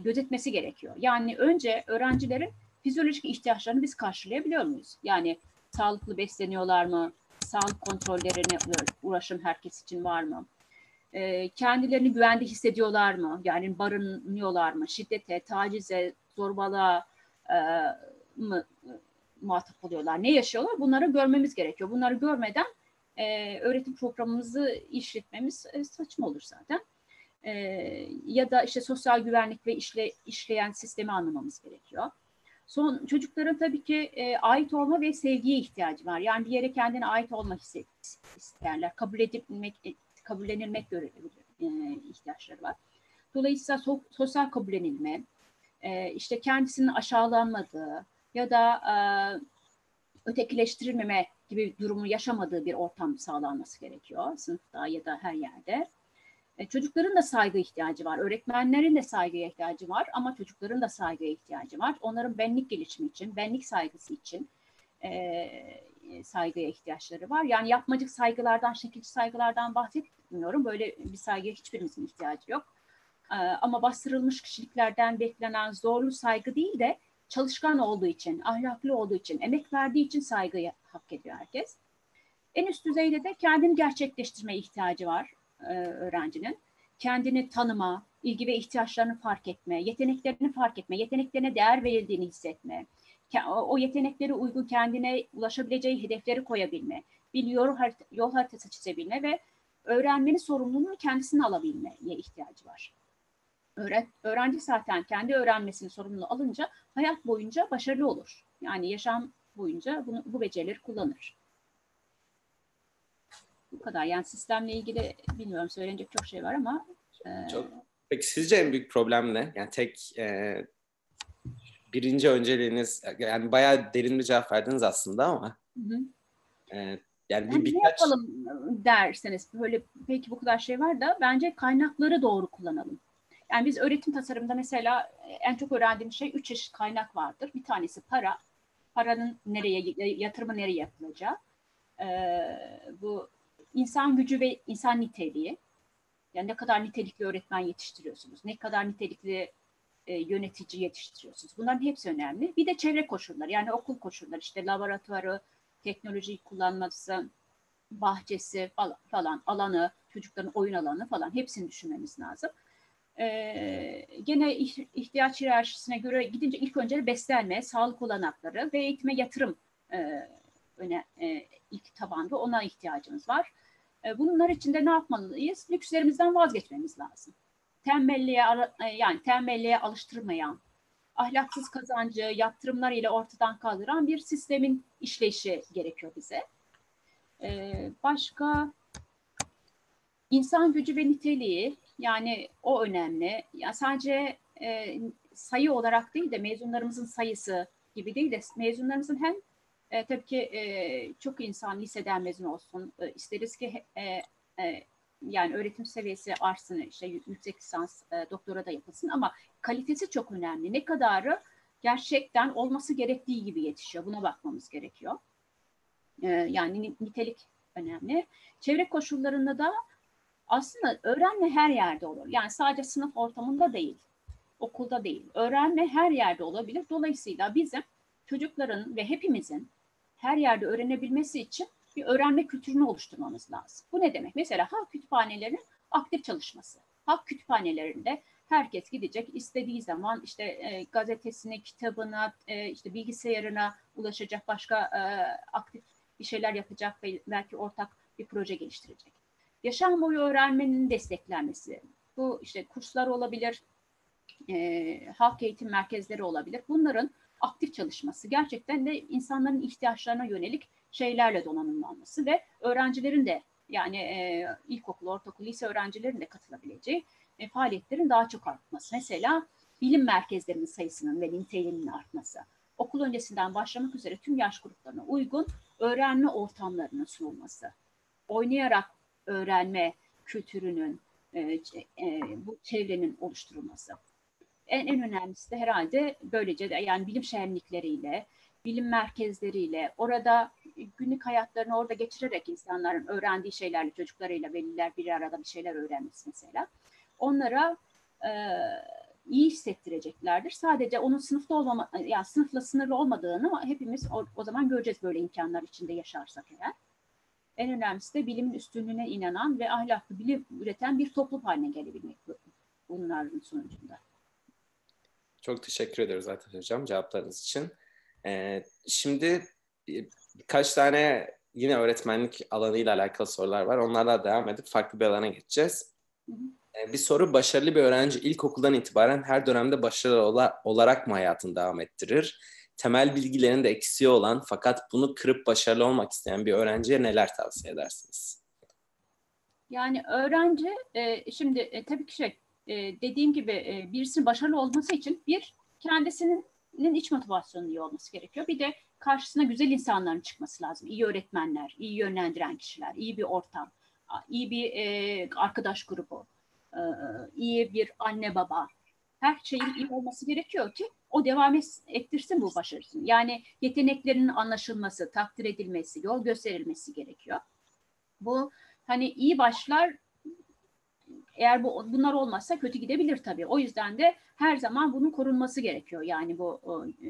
gözetmesi gerekiyor. Yani önce öğrencilerin fizyolojik ihtiyaçlarını biz karşılayabiliyor muyuz? Yani sağlıklı besleniyorlar mı? Sağlık kontrollerine uğraşım herkes için var mı? E, kendilerini güvende hissediyorlar mı? Yani barınıyorlar mı? Şiddete, tacize, zorbalığa e, mı muhatap oluyorlar? Ne yaşıyorlar? Bunları görmemiz gerekiyor. Bunları görmeden e, öğretim programımızı işletmemiz e, saçma olur zaten. E, ya da işte sosyal güvenlik ve işle, işleyen sistemi anlamamız gerekiyor. Son çocukların tabii ki e, ait olma ve sevgiye ihtiyacı var. Yani bir yere kendine ait olmak isterler. Kabul edilmek, kabullenilmek e, ihtiyaçları var. Dolayısıyla so, sosyal kabullenilme, e, işte kendisinin aşağılanmadığı ya da e, ötekileştirilmeme gibi durumu yaşamadığı bir ortam sağlanması gerekiyor sınıfta ya da her yerde. E, çocukların da saygı ihtiyacı var, öğretmenlerin de saygıya ihtiyacı var ama çocukların da saygıya ihtiyacı var. Onların benlik gelişimi için, benlik saygısı için e, saygıya ihtiyaçları var. Yani yapmacık saygılardan, şekilci saygılardan bahsetmiyorum. Böyle bir saygıya hiçbirimizin ihtiyacı yok. Ee, ama bastırılmış kişiliklerden beklenen zorlu saygı değil de çalışkan olduğu için, ahlaklı olduğu için, emek verdiği için saygıyı hak ediyor herkes. En üst düzeyde de kendini gerçekleştirmeye ihtiyacı var e, öğrencinin. Kendini tanıma, ilgi ve ihtiyaçlarını fark etme, yeteneklerini fark etme, yeteneklerine değer verildiğini hissetme, o yetenekleri uygun kendine ulaşabileceği hedefleri koyabilme, bir yol, harita, yol haritası çizebilme ve öğrenmenin sorumluluğunu kendisine alabilmeye ihtiyacı var. Öğrenci zaten kendi öğrenmesini sorumluluğu alınca hayat boyunca başarılı olur. Yani yaşam boyunca bunu, bu becerileri kullanır. Bu kadar. Yani sistemle ilgili bilmiyorum söylenecek çok şey var ama. E... Çok. Peki sizce en büyük problem ne? Yani tek e, birinci önceliğiniz yani bayağı derin bir cevap verdiniz aslında ama. Hı hı. E, yani bir, yani birkaç... Ne yapalım derseniz böyle peki bu kadar şey var da bence kaynakları doğru kullanalım. Yani biz öğretim tasarımında mesela en çok öğrendiğimiz şey üç çeşit kaynak vardır. Bir tanesi para. Paranın nereye, yatırımı nereye yapılacağı. Ee, bu insan gücü ve insan niteliği. Yani ne kadar nitelikli öğretmen yetiştiriyorsunuz, ne kadar nitelikli e, yönetici yetiştiriyorsunuz. Bunların hepsi önemli. Bir de çevre koşulları yani okul koşulları işte laboratuvarı, teknolojiyi kullanması, bahçesi falan, falan alanı, çocukların oyun alanı falan hepsini düşünmemiz lazım. Ee, gene ihtiyaç hiyerarşisine göre gidince ilk önce beslenme, sağlık olanakları ve eğitime yatırım e, öne, e, ilk tabanda ona ihtiyacımız var. E, bunlar için de ne yapmalıyız? Lükslerimizden vazgeçmemiz lazım. Tembelliğe e, yani tembelliğe alıştırmayan, ahlaksız kazancı yaptırımlar ile ortadan kaldıran bir sistemin işleyişi gerekiyor bize. E, başka insan gücü ve niteliği yani o önemli. Yani sadece e, sayı olarak değil de mezunlarımızın sayısı gibi değil de mezunlarımızın hem e, tabii ki e, çok insan liseden mezun olsun. E, isteriz ki e, e, yani öğretim seviyesi artsın, işte yüksek lisans, e, doktora da yapılsın ama kalitesi çok önemli. Ne kadarı gerçekten olması gerektiği gibi yetişiyor. Buna bakmamız gerekiyor. E, yani nitelik önemli. Çevre koşullarında da aslında öğrenme her yerde olur. Yani sadece sınıf ortamında değil, okulda değil. Öğrenme her yerde olabilir. Dolayısıyla bizim çocukların ve hepimizin her yerde öğrenebilmesi için bir öğrenme kültürünü oluşturmamız lazım. Bu ne demek? Mesela halk kütüphanelerinin aktif çalışması. Halk kütüphanelerinde herkes gidecek istediği zaman işte e, gazetesine, kitabına, e, işte bilgisayarına ulaşacak, başka e, aktif bir şeyler yapacak ve belki ortak bir proje geliştirecek. Yaşam boyu öğrenmenin desteklenmesi. Bu işte kurslar olabilir, e, halk eğitim merkezleri olabilir. Bunların aktif çalışması, gerçekten de insanların ihtiyaçlarına yönelik şeylerle donanımlanması ve öğrencilerin de yani e, ilkokul, ortaokul, lise öğrencilerin de katılabileceği e, faaliyetlerin daha çok artması. Mesela bilim merkezlerinin sayısının ve niteliğinin artması. Okul öncesinden başlamak üzere tüm yaş gruplarına uygun öğrenme ortamlarının sunulması. Oynayarak öğrenme kültürünün, e, e, bu çevrenin oluşturulması. En, en önemlisi de herhalde böylece de yani bilim şenlikleriyle, bilim merkezleriyle, orada günlük hayatlarını orada geçirerek insanların öğrendiği şeylerle çocuklarıyla veliler bir arada bir şeyler öğrenmesi mesela. Onlara e, iyi hissettireceklerdir. Sadece onun sınıfta olmama, yani sınıfla sınırlı olmadığını hepimiz o, o zaman göreceğiz böyle imkanlar içinde yaşarsak eğer. En önemlisi de bilimin üstünlüğüne inanan ve ahlaklı bilim üreten bir toplum haline gelebilmek bunların sonucunda. Çok teşekkür ederiz zaten hocam cevaplarınız için. Ee, şimdi birkaç tane yine öğretmenlik alanıyla alakalı sorular var. Onlarla devam edip farklı bir alana geçeceğiz. Ee, bir soru başarılı bir öğrenci ilkokuldan itibaren her dönemde başarılı olarak mı hayatını devam ettirir? Temel bilgilerinde eksiği olan fakat bunu kırıp başarılı olmak isteyen bir öğrenciye neler tavsiye edersiniz? Yani öğrenci e, şimdi e, tabii ki şey e, dediğim gibi e, birisinin başarılı olması için bir kendisinin iç motivasyonun iyi olması gerekiyor. Bir de karşısına güzel insanların çıkması lazım. İyi öğretmenler, iyi yönlendiren kişiler, iyi bir ortam, iyi bir e, arkadaş grubu, e, iyi bir anne baba, her şeyin iyi olması gerekiyor ki o devam ettirsin bu başarısını. Yani yeteneklerinin anlaşılması, takdir edilmesi, yol gösterilmesi gerekiyor. Bu hani iyi başlar eğer bu bunlar olmazsa kötü gidebilir tabii. O yüzden de her zaman bunun korunması gerekiyor. Yani bu e,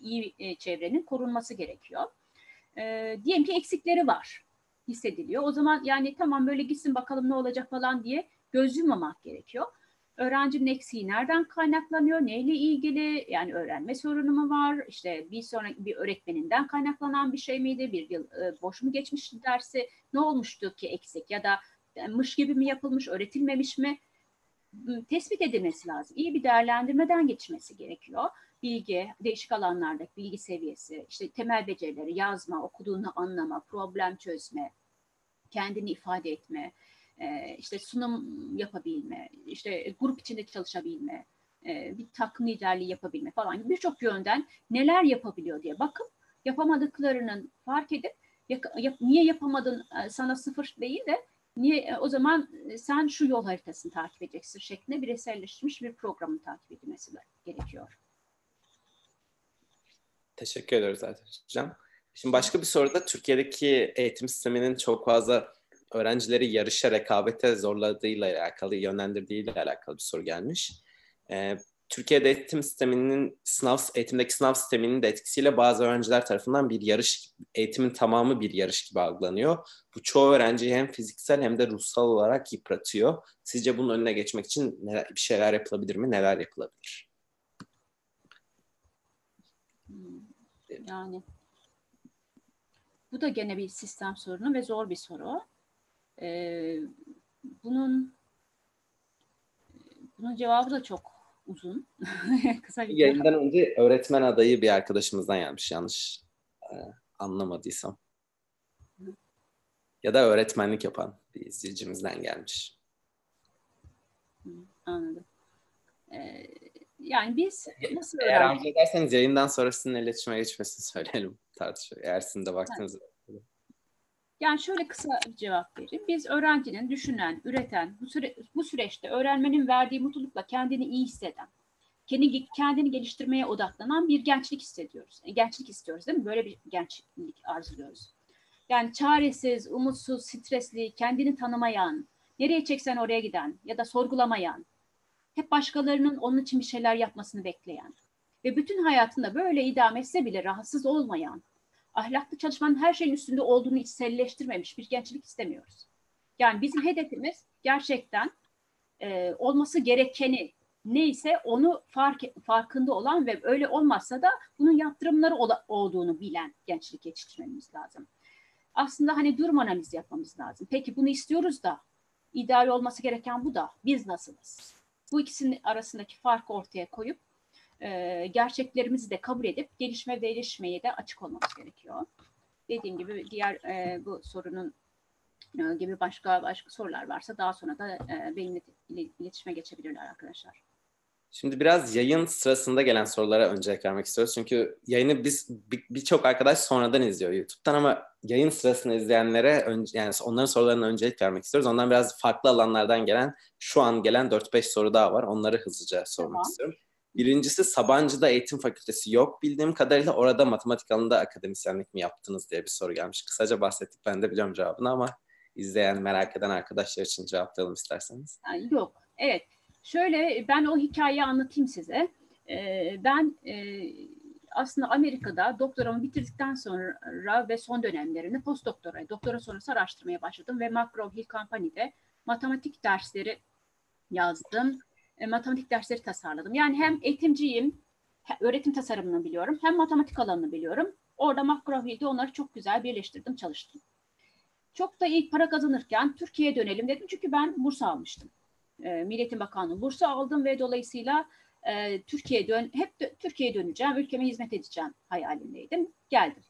iyi e, çevrenin korunması gerekiyor. E, diyelim ki eksikleri var hissediliyor. O zaman yani tamam böyle gitsin bakalım ne olacak falan diye göz yummamak gerekiyor. Öğrencinin eksiği nereden kaynaklanıyor, neyle ilgili, yani öğrenme sorunu mu var, işte bir sonraki bir öğretmeninden kaynaklanan bir şey miydi, bir yıl e, boş mu geçmişti dersi, ne olmuştu ki eksik ya da mış gibi mi yapılmış, öğretilmemiş mi? Tespit edilmesi lazım. İyi bir değerlendirmeden geçmesi gerekiyor. Bilgi, değişik alanlardaki bilgi seviyesi, işte temel becerileri, yazma, okuduğunu anlama, problem çözme, kendini ifade etme, işte sunum yapabilme, işte grup içinde çalışabilme, bir takım liderliği yapabilme falan gibi birçok yönden neler yapabiliyor diye bakıp yapamadıklarının fark edip niye yapamadın sana sıfır değil de Niye e, o zaman e, sen şu yol haritasını takip edeceksin şeklinde bireyselleştirilmiş bir programın takip edilmesi gerekiyor. Teşekkür ederiz zaten hocam. Şimdi başka bir soruda Türkiye'deki eğitim sisteminin çok fazla öğrencileri yarışa, rekabete zorladığıyla alakalı, yönlendirdiğiyle alakalı bir soru gelmiş. Ee, Türkiye'de eğitim sisteminin sınav eğitimdeki sınav sisteminin de etkisiyle bazı öğrenciler tarafından bir yarış eğitimin tamamı bir yarış gibi algılanıyor. Bu çoğu öğrenciyi hem fiziksel hem de ruhsal olarak yıpratıyor. Sizce bunun önüne geçmek için neler, bir şeyler yapılabilir mi? Neler yapılabilir? Yani bu da gene bir sistem sorunu ve zor bir soru. Ee, bunun bunun cevabı da çok uzun. [LAUGHS] Kısa bir Yayından önce öğretmen adayı bir arkadaşımızdan gelmiş yanlış e, anlamadıysam. Hı. Ya da öğretmenlik yapan bir izleyicimizden gelmiş. Hı, anladım. Ee, yani biz nasıl Eğer arzu ederseniz yayından sonra sizinle iletişime geçmesini söyleyelim tartışıyor. Eğer sizin de vaktiniz. Yani şöyle kısa bir cevap vereyim. Biz öğrencinin düşünen, üreten, bu, süre, bu süreçte öğrenmenin verdiği mutlulukla kendini iyi hisseden, kendini, kendini geliştirmeye odaklanan bir gençlik hissediyoruz. E, gençlik istiyoruz değil mi? Böyle bir gençlik arzuluyoruz. Yani çaresiz, umutsuz, stresli, kendini tanımayan, nereye çeksen oraya giden ya da sorgulamayan, hep başkalarının onun için bir şeyler yapmasını bekleyen ve bütün hayatında böyle idame etse bile rahatsız olmayan, ahlaklı çalışmanın her şeyin üstünde olduğunu içselleştirmemiş bir gençlik istemiyoruz. Yani bizim hedefimiz gerçekten e, olması gerekeni neyse onu fark farkında olan ve öyle olmazsa da bunun yaptırımları ol, olduğunu bilen gençlik yetiştirmemiz lazım. Aslında hani durum analizi yapmamız lazım. Peki bunu istiyoruz da ideal olması gereken bu da biz nasılız? Bu ikisinin arasındaki farkı ortaya koyup e, gerçeklerimizi de kabul edip gelişme ve gelişmeye de açık olmamız gerekiyor. Dediğim gibi diğer e, bu sorunun e, gibi başka başka sorular varsa daha sonra da e, benimle iletişime geçebilirler arkadaşlar. Şimdi biraz yayın sırasında gelen sorulara öncelik vermek istiyoruz. Çünkü yayını biz birçok bir arkadaş sonradan izliyor YouTube'dan ama yayın sırasını izleyenlere önce, yani onların sorularına öncelik vermek istiyoruz. Ondan biraz farklı alanlardan gelen şu an gelen 4-5 soru daha var. Onları hızlıca sormak tamam. istiyorum. Birincisi Sabancı'da eğitim fakültesi yok. Bildiğim kadarıyla orada matematik alanında akademisyenlik mi yaptınız diye bir soru gelmiş. Kısaca bahsettik. Ben de biliyorum cevabını ama izleyen, merak eden arkadaşlar için cevaplayalım isterseniz. Yok. Evet. Şöyle ben o hikayeyi anlatayım size. Ee, ben e, aslında Amerika'da doktoramı bitirdikten sonra ve son dönemlerinde postdoktora, doktora sonrası araştırmaya başladım ve McGraw Hill Company'de matematik dersleri yazdım e, matematik dersleri tasarladım. Yani hem eğitimciyim, öğretim tasarımını biliyorum, hem matematik alanını biliyorum. Orada McGraw-Hill'de onları çok güzel birleştirdim, çalıştım. Çok da iyi para kazanırken Türkiye'ye dönelim dedim çünkü ben burs almıştım. E, Milliyetin Bakanlığı bursu aldım ve dolayısıyla e, Türkiye'ye dön hep de, Türkiye'ye döneceğim, ülkeme hizmet edeceğim hayalindeydim. Geldim.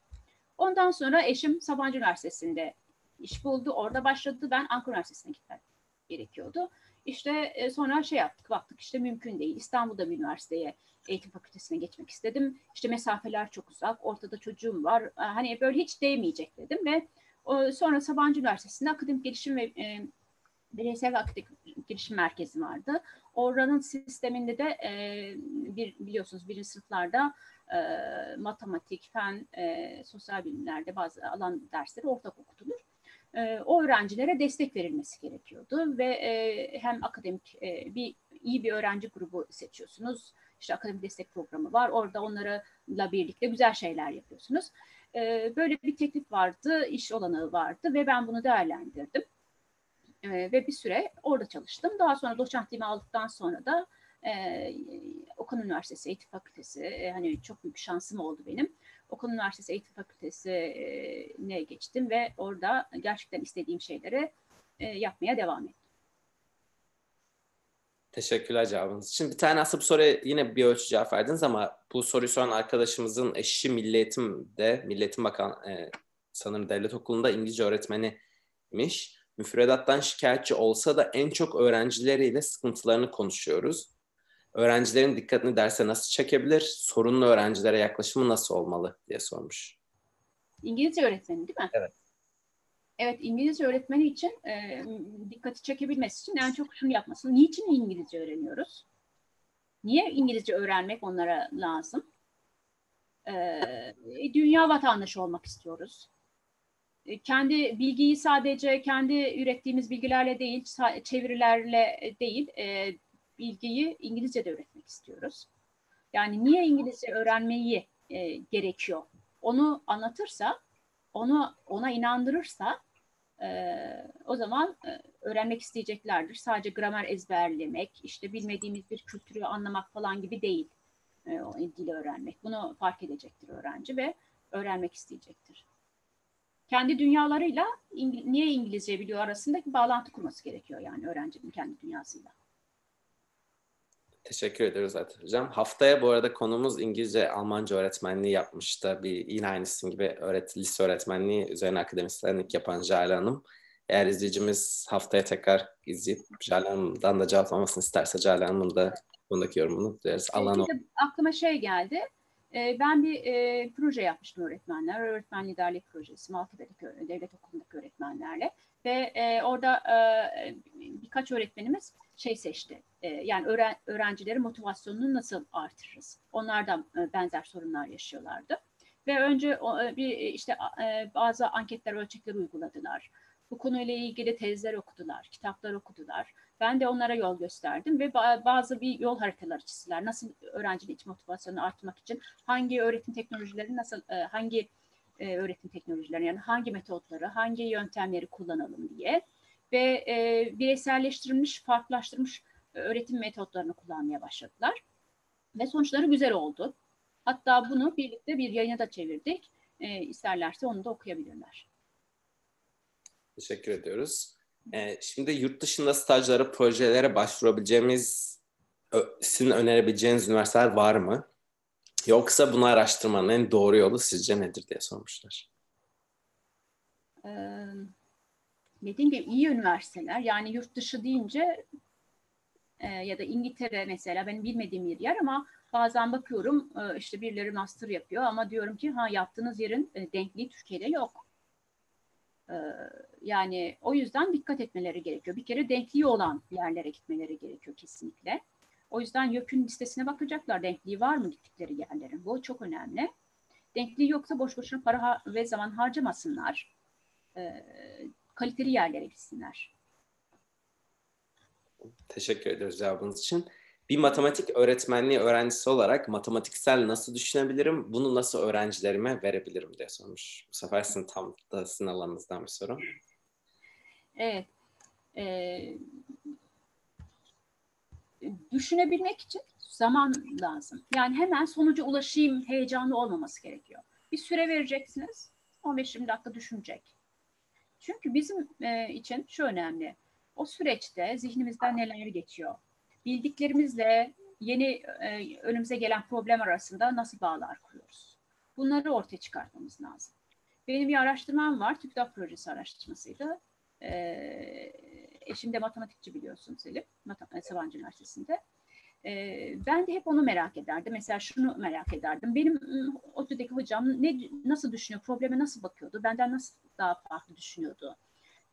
Ondan sonra eşim Sabancı Üniversitesi'nde iş buldu. Orada başladı. Ben Ankara Üniversitesi'ne gitmem gerekiyordu. İşte e, sonra şey yaptık, baktık işte mümkün değil. İstanbul'da bir üniversiteye eğitim fakültesine geçmek istedim. İşte mesafeler çok uzak, ortada çocuğum var. E, hani böyle hiç değmeyecek dedim ve sonra Sabancı Üniversitesi'nde akademik gelişim ve e, bireysel ve akademik girişim merkezi vardı. Oranın sisteminde de e, bir biliyorsunuz birinci sınıflarda matematik, fen, sosyal bilimlerde bazı alan dersleri ortak okutulur. E, o öğrencilere destek verilmesi gerekiyordu ve e, hem akademik e, bir iyi bir öğrenci grubu seçiyorsunuz. İşte akademik destek programı var. Orada onlarla birlikte güzel şeyler yapıyorsunuz. Böyle bir teklif vardı, iş olanağı vardı ve ben bunu değerlendirdim. Ve bir süre orada çalıştım. Daha sonra doçentliğimi aldıktan sonra da Okan Üniversitesi Eğitim Fakültesi, hani çok büyük şansım oldu benim. Okan Üniversitesi Eğitim Fakültesi'ne geçtim ve orada gerçekten istediğim şeyleri e, yapmaya devam ettim. Teşekkürler cevabınız için. Bir tane aslında bu soruya yine bir ölçü cevap verdiniz ama bu soruyu soran arkadaşımızın eşi Milli Eğitim'de, Milli Bakan e, sanırım devlet okulunda İngilizce öğretmeniymiş. Müfredattan şikayetçi olsa da en çok öğrencileriyle sıkıntılarını konuşuyoruz. Öğrencilerin dikkatini derse nasıl çekebilir? Sorunlu öğrencilere yaklaşımı nasıl olmalı diye sormuş. İngilizce öğretmeni değil mi? Evet. Evet, İngilizce öğretmeni için e, dikkati çekebilmesi için en çok şunu yapması. Niçin İngilizce öğreniyoruz? Niye İngilizce öğrenmek onlara lazım? E, dünya vatandaşı olmak istiyoruz. E, kendi bilgiyi sadece kendi ürettiğimiz bilgilerle değil, çevirilerle değil, e, bilgiyi İngilizce de öğretmek istiyoruz. Yani niye İngilizce öğrenmeyi e, gerekiyor? Onu anlatırsa, onu ona inandırırsa e, o zaman e, öğrenmek isteyeceklerdir. Sadece gramer ezberlemek, işte bilmediğimiz bir kültürü anlamak falan gibi değil e, o dili öğrenmek. Bunu fark edecektir öğrenci ve öğrenmek isteyecektir. Kendi dünyalarıyla İngil niye İngilizce biliyor arasındaki bağlantı kurması gerekiyor yani öğrencinin kendi dünyasıyla. Teşekkür ediyoruz zaten hocam. Haftaya bu arada konumuz İngilizce, Almanca öğretmenliği yapmış da bir yine aynı isim gibi öğret, lise öğretmenliği üzerine akademisyenlik yapan Jale Hanım. Eğer izleyicimiz haftaya tekrar izleyip Jale Hanım'dan da cevaplamasını isterse Jale Hanım'ın da bundaki yorumunu duyarız. Allah'ın Aklıma şey geldi. Ee, ben bir e, proje yapmıştım öğretmenler, öğretmen liderlik projesi, Maltepe'deki devlet okulundaki öğretmenlerle ve e, orada e, birkaç öğretmenimiz şey seçti. E, yani öğren, öğrencilerin motivasyonunu nasıl artırırız? Onlar da e, benzer sorunlar yaşıyorlardı. Ve önce e, bir e, işte e, bazı anketler, ölçekler uyguladılar. Bu konuyla ilgili tezler okudular, kitaplar okudular. Ben de onlara yol gösterdim ve bazı bir yol haritaları çizdiler. Nasıl öğrencinin iç motivasyonunu arttırmak için hangi öğretim teknolojileri nasıl hangi öğretim teknolojileri yani hangi metotları, hangi yöntemleri kullanalım diye ve e, bireyselleştirilmiş, farklılaştırılmış öğretim metotlarını kullanmaya başladılar. Ve sonuçları güzel oldu. Hatta bunu birlikte bir yayına da çevirdik. E, isterlerse onu da okuyabilirler. Teşekkür ediyoruz. E, şimdi yurt dışında stajlara, projelere başvurabileceğimiz, sizin önerebileceğiniz üniversiteler var mı? Yoksa bunu araştırmanın en doğru yolu sizce nedir diye sormuşlar. Ee, dediğim gibi iyi üniversiteler yani yurt dışı deyince e, ya da İngiltere mesela benim bilmediğim bir yer ama bazen bakıyorum e, işte birileri master yapıyor ama diyorum ki ha yaptığınız yerin e, denkliği Türkiye'de yok. E, yani o yüzden dikkat etmeleri gerekiyor. Bir kere denkliği olan yerlere gitmeleri gerekiyor kesinlikle. O yüzden YÖK'ün listesine bakacaklar. Denkliği var mı gittikleri yerlerin? Bu çok önemli. Denkliği yoksa boş boşuna para ve zaman harcamasınlar. E, kaliteli yerlere gitsinler. Teşekkür ediyoruz cevabınız için. Bir matematik öğretmenliği öğrencisi olarak matematiksel nasıl düşünebilirim, bunu nasıl öğrencilerime verebilirim diye sormuş. Bu sefer sizin tam da sizin alanınızdan bir soru. Evet. Ee, düşünebilmek için zaman lazım. Yani hemen sonuca ulaşayım heyecanlı olmaması gerekiyor. Bir süre vereceksiniz. 15-20 dakika düşünecek. Çünkü bizim e, için şu önemli. O süreçte zihnimizden neler geçiyor? Bildiklerimizle yeni e, önümüze gelen problem arasında nasıl bağlar kuruyoruz? Bunları ortaya çıkartmamız lazım. Benim bir araştırmam var. TÜKDAP projesi araştırmasıydı. E, eşim de matematikçi biliyorsun Selim. Sabancı Üniversitesi'nde. E, ben de hep onu merak ederdim. Mesela şunu merak ederdim. Benim ODTÜ'deki hocam ne nasıl düşünüyor, probleme nasıl bakıyordu, benden nasıl daha farklı düşünüyordu.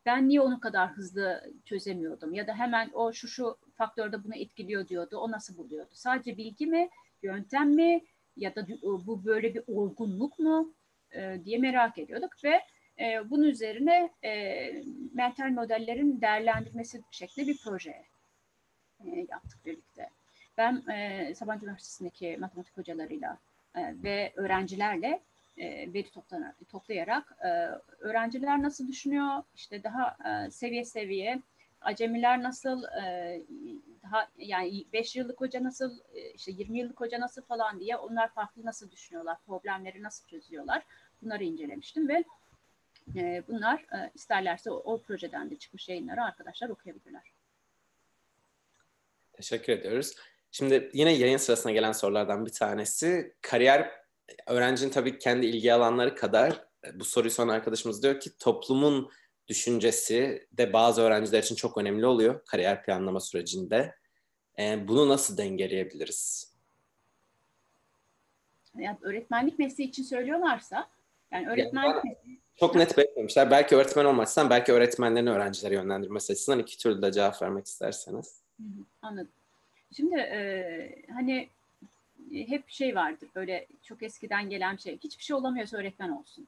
ben niye onu kadar hızlı çözemiyordum ya da hemen o şu şu faktörde bunu etkiliyor diyordu. O nasıl buluyordu? Sadece bilgi mi, yöntem mi ya da bu böyle bir olgunluk mu e, diye merak ediyorduk ve e, bunun üzerine e, mental modellerin değerlendirmesi şeklinde bir proje e, yaptık birlikte. Ben e, Sabancı Üniversitesi'ndeki matematik hocalarıyla e, ve öğrencilerle e, veri toplayarak e, öğrenciler nasıl düşünüyor, işte daha e, seviye seviye, acemiler nasıl, e, daha yani 5 yıllık hoca nasıl, e, işte 20 yıllık hoca nasıl falan diye onlar farklı nasıl düşünüyorlar, problemleri nasıl çözüyorlar? Bunları incelemiştim ve e, bunlar e, isterlerse o, o projeden de çıkmış yayınları arkadaşlar okuyabilirler. Teşekkür ediyoruz. Şimdi yine yayın sırasına gelen sorulardan bir tanesi kariyer öğrencinin tabii kendi ilgi alanları kadar bu soruyu soran arkadaşımız diyor ki toplumun düşüncesi de bazı öğrenciler için çok önemli oluyor kariyer planlama sürecinde. E, bunu nasıl dengeleyebiliriz? Yani öğretmenlik mesleği için söylüyorlarsa yani öğretmenlik yani mesleği... Çok net belirtmemişler. Belki öğretmen olmazsan belki öğretmenlerin öğrencileri yönlendirmesi açısından iki türlü de cevap vermek isterseniz. anladım. Şimdi e, hani hep şey vardır böyle çok eskiden gelen şey. Hiçbir şey olamıyorsa öğretmen olsun.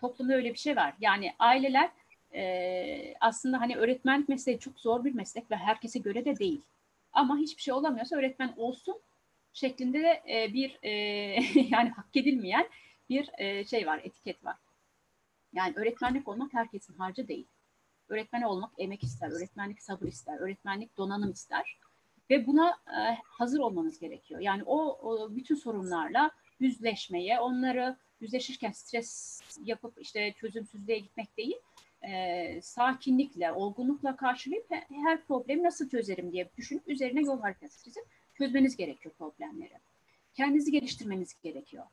Toplumda öyle bir şey var. Yani aileler e, aslında hani öğretmenlik mesleği çok zor bir meslek ve herkese göre de değil. Ama hiçbir şey olamıyorsa öğretmen olsun şeklinde de e, bir e, [LAUGHS] yani hak edilmeyen bir e, şey var, etiket var. Yani öğretmenlik olmak herkesin harcı değil. Öğretmen olmak emek ister, öğretmenlik sabır ister, öğretmenlik donanım ister. Ve buna e, hazır olmanız gerekiyor. Yani o, bütün sorunlarla yüzleşmeye, onları yüzleşirken stres yapıp işte çözümsüzlüğe gitmek değil, e, sakinlikle, olgunlukla karşılayıp her problemi nasıl çözerim diye düşünüp üzerine yol haritası çizip çözmeniz gerekiyor problemleri. Kendinizi geliştirmeniz gerekiyor.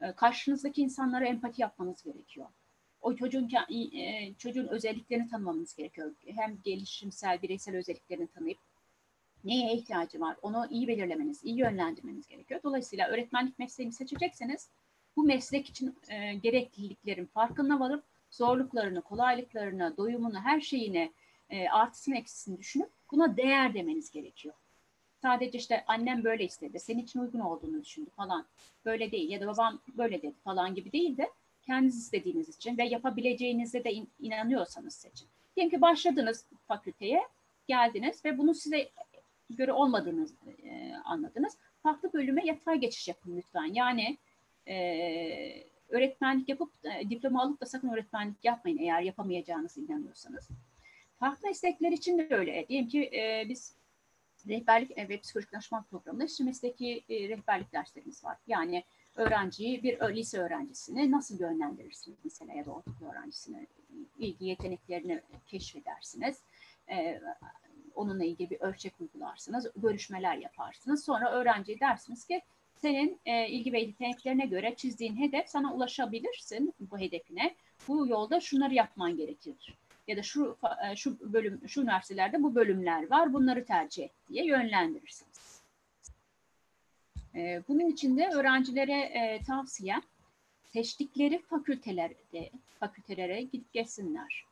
E, karşınızdaki insanlara empati yapmanız gerekiyor. O çocuğun çocuğun özelliklerini tanımanız gerekiyor. Hem gelişimsel, bireysel özelliklerini tanıyıp neye ihtiyacı var onu iyi belirlemeniz, iyi yönlendirmeniz gerekiyor. Dolayısıyla öğretmenlik mesleğini seçecekseniz bu meslek için e, gerekliliklerin farkına varıp zorluklarını, kolaylıklarını, doyumunu, her şeyini, e, artısını eksisini düşünüp buna değer demeniz gerekiyor. Sadece işte annem böyle istedi, senin için uygun olduğunu düşündü falan. Böyle değil ya da babam böyle dedi falan gibi değil de kendiniz istediğiniz için ve yapabileceğinize de in, inanıyorsanız seçin. Diyelim ki başladınız fakülteye, geldiniz ve bunu size göre olmadığını e, anladınız. Farklı bölüme yatay geçiş yapın lütfen. Yani e, öğretmenlik yapıp e, diploma alıp da sakın öğretmenlik yapmayın eğer yapamayacağınızı inanıyorsanız. Farklı meslekler için de öyle. Diyelim ki e, biz rehberlik ve psikolojik danışman programında işte mesleki e, rehberlik derslerimiz var. Yani öğrenciyi bir lise öğrencisini nasıl yönlendirirsiniz mesela ya da ortaokul öğrencisine ilgi yeteneklerini keşfedersiniz. E, onunla ilgili bir ölçek uygularsınız, görüşmeler yaparsınız. Sonra öğrenciye dersiniz ki senin e, ilgi ve yeteneklerine göre çizdiğin hedef sana ulaşabilirsin bu hedefine. Bu yolda şunları yapman gerekir. Ya da şu e, şu bölüm şu üniversitelerde bu bölümler var. Bunları tercih et diye yönlendirirsiniz. E, bunun için de öğrencilere e, tavsiye seçtikleri fakültelerde fakültelere gidip geçsinler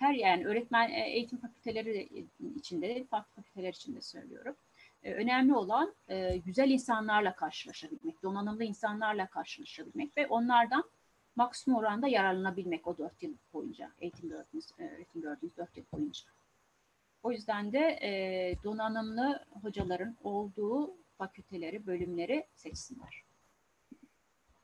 her yani öğretmen e, eğitim fakülteleri içinde, farklı fakülteler içinde söylüyorum. E, önemli olan e, güzel insanlarla karşılaşabilmek, donanımlı insanlarla karşılaşabilmek ve onlardan maksimum oranda yararlanabilmek o dört yıl boyunca, eğitim gördüğünüz, öğretim gördüğünüz dört yıl boyunca. O yüzden de donanımlı hocaların olduğu fakülteleri, bölümleri seçsinler.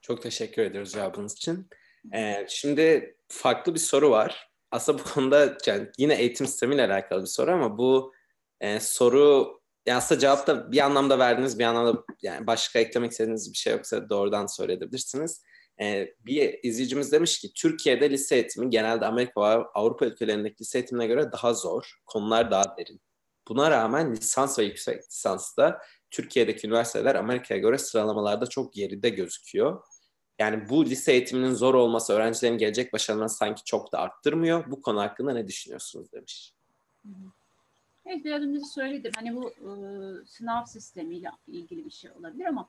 Çok teşekkür ediyoruz cevabınız için. Ee, şimdi farklı bir soru var aslında bu konuda yani yine eğitim sistemiyle alakalı bir soru ama bu e, soru yani aslında cevap da bir anlamda verdiniz bir anlamda yani başka eklemek istediğiniz bir şey yoksa doğrudan söyleyebilirsiniz. E, bir izleyicimiz demiş ki Türkiye'de lise eğitimi genelde Amerika ve Avrupa ülkelerindeki lise eğitimine göre daha zor. Konular daha derin. Buna rağmen lisans ve yüksek lisansta Türkiye'deki üniversiteler Amerika'ya göre sıralamalarda çok geride gözüküyor. Yani bu lise eğitiminin zor olması öğrencilerin gelecek başarılarını sanki çok da arttırmıyor. Bu konu hakkında ne düşünüyorsunuz demiş. Evet biraz önce söyledim. Hani bu e, sınav sistemiyle ilgili bir şey olabilir ama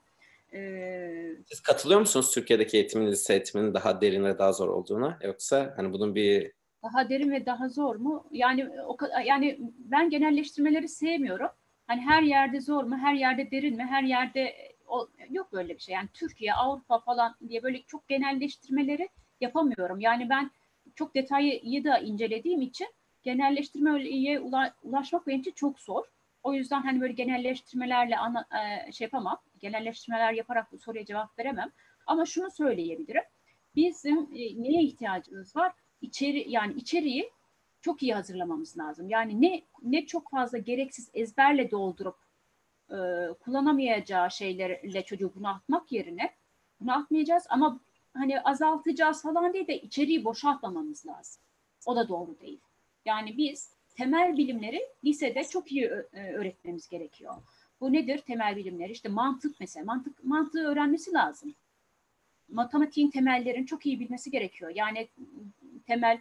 e, siz katılıyor musunuz Türkiye'deki eğitimin lise eğitiminin daha derin ve daha zor olduğuna yoksa hani bunun bir Daha derin ve daha zor mu? Yani o yani ben genelleştirmeleri sevmiyorum. Hani her yerde zor mu, her yerde derin mi, her yerde o, yok böyle bir şey. Yani Türkiye, Avrupa falan diye böyle çok genelleştirmeleri yapamıyorum. Yani ben çok detayı da incelediğim için genelleştirmeye ulaşmak benim için çok zor. O yüzden hani böyle genelleştirmelerle ana, e, şey yapamam. Genelleştirmeler yaparak bu soruya cevap veremem. Ama şunu söyleyebilirim. Bizim e, neye ihtiyacımız var? İçeri yani içeriği çok iyi hazırlamamız lazım. Yani ne ne çok fazla gereksiz ezberle doldurup e, kullanamayacağı şeylerle çocuğu bunaltmak yerine bunaltmayacağız ama hani azaltacağız falan değil de içeriği boşaltmamamız lazım. O da doğru değil. Yani biz temel bilimleri lisede çok iyi e, öğretmemiz gerekiyor. Bu nedir temel bilimleri? İşte mantık mesela. Mantık mantığı öğrenmesi lazım. Matematiğin temellerini çok iyi bilmesi gerekiyor. Yani temel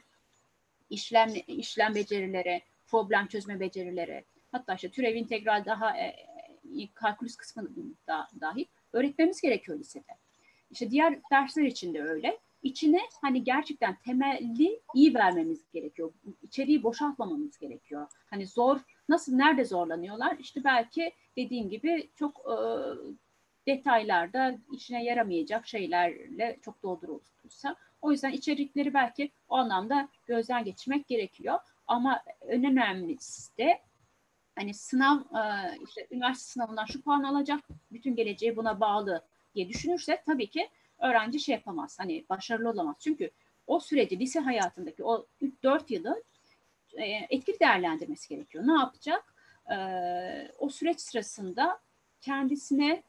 işlem işlem becerileri, problem çözme becerileri, hatta işte türev integral daha e, kalkülüs kısmı da, dahil öğretmemiz gerekiyor lisede. İşte diğer dersler için de öyle. İçine hani gerçekten temelli iyi vermemiz gerekiyor. İçeriği boşaltmamamız gerekiyor. Hani zor, nasıl, nerede zorlanıyorlar? İşte belki dediğim gibi çok e, detaylarda içine yaramayacak şeylerle çok doldurulursa. O yüzden içerikleri belki o anlamda gözden geçirmek gerekiyor. Ama en önemlisi de hani sınav e, işte üniversite sınavından şu puan alacak, bütün geleceği buna bağlı diye düşünürsek tabii ki öğrenci şey yapamaz. Hani başarılı olamaz. Çünkü o süreci lise hayatındaki o 4 yılı e, etkili değerlendirmesi gerekiyor. Ne yapacak? E, o süreç sırasında kendisine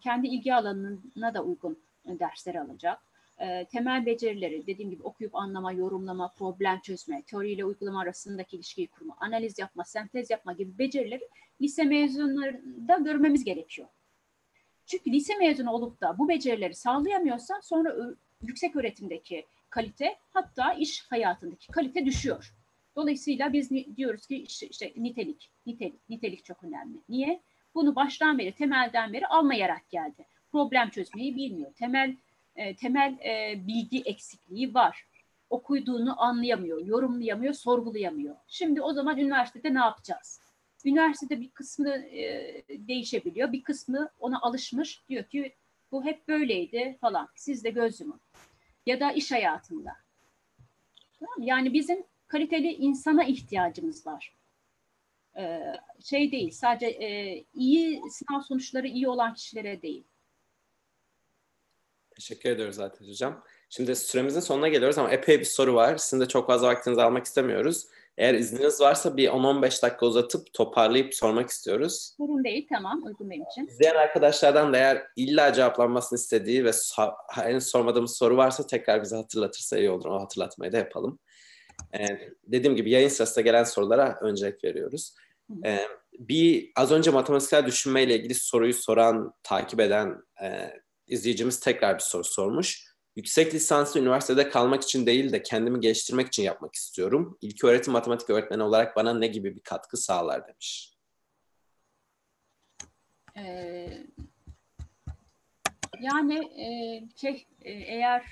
kendi ilgi alanına da uygun dersler alacak e, temel becerileri dediğim gibi okuyup anlama, yorumlama, problem çözme, teori ile uygulama arasındaki ilişkiyi kurma, analiz yapma, sentez yapma gibi becerileri lise mezunlarında görmemiz gerekiyor. Çünkü lise mezunu olup da bu becerileri sağlayamıyorsa sonra yüksek öğretimdeki kalite hatta iş hayatındaki kalite düşüyor. Dolayısıyla biz diyoruz ki işte, işte nitelik, nitelik, nitelik çok önemli. Niye? Bunu baştan beri, temelden beri almayarak geldi. Problem çözmeyi bilmiyor. Temel e, temel e, bilgi eksikliği var. Okuyduğunu anlayamıyor, yorumlayamıyor, sorgulayamıyor. Şimdi o zaman üniversitede ne yapacağız? Üniversitede bir kısmı e, değişebiliyor, bir kısmı ona alışmış diyor ki bu hep böyleydi falan. Siz de gözümü. Ya da iş hayatında. Yani bizim kaliteli insana ihtiyacımız var. Ee, şey değil, sadece e, iyi sınav sonuçları iyi olan kişilere değil. Teşekkür ediyoruz zaten hocam. Şimdi süremizin sonuna geliyoruz ama epey bir soru var. Sizin de çok fazla vaktinizi almak istemiyoruz. Eğer izniniz varsa bir 10-15 dakika uzatıp toparlayıp sormak istiyoruz. Sorun değil tamam uygun benim için. İzleyen arkadaşlardan da eğer illa cevaplanmasını istediği ve henüz sormadığımız soru varsa tekrar bize hatırlatırsa iyi olur. O hatırlatmayı da yapalım. Ee, dediğim gibi yayın sırasında gelen sorulara öncelik veriyoruz. Ee, bir az önce matematiksel düşünmeyle ilgili soruyu soran, takip eden e, izleyicimiz tekrar bir soru sormuş. Yüksek lisanslı üniversitede kalmak için değil de kendimi geliştirmek için yapmak istiyorum. İlk öğretim matematik öğretmeni olarak bana ne gibi bir katkı sağlar demiş. Ee, yani e, şey e, eğer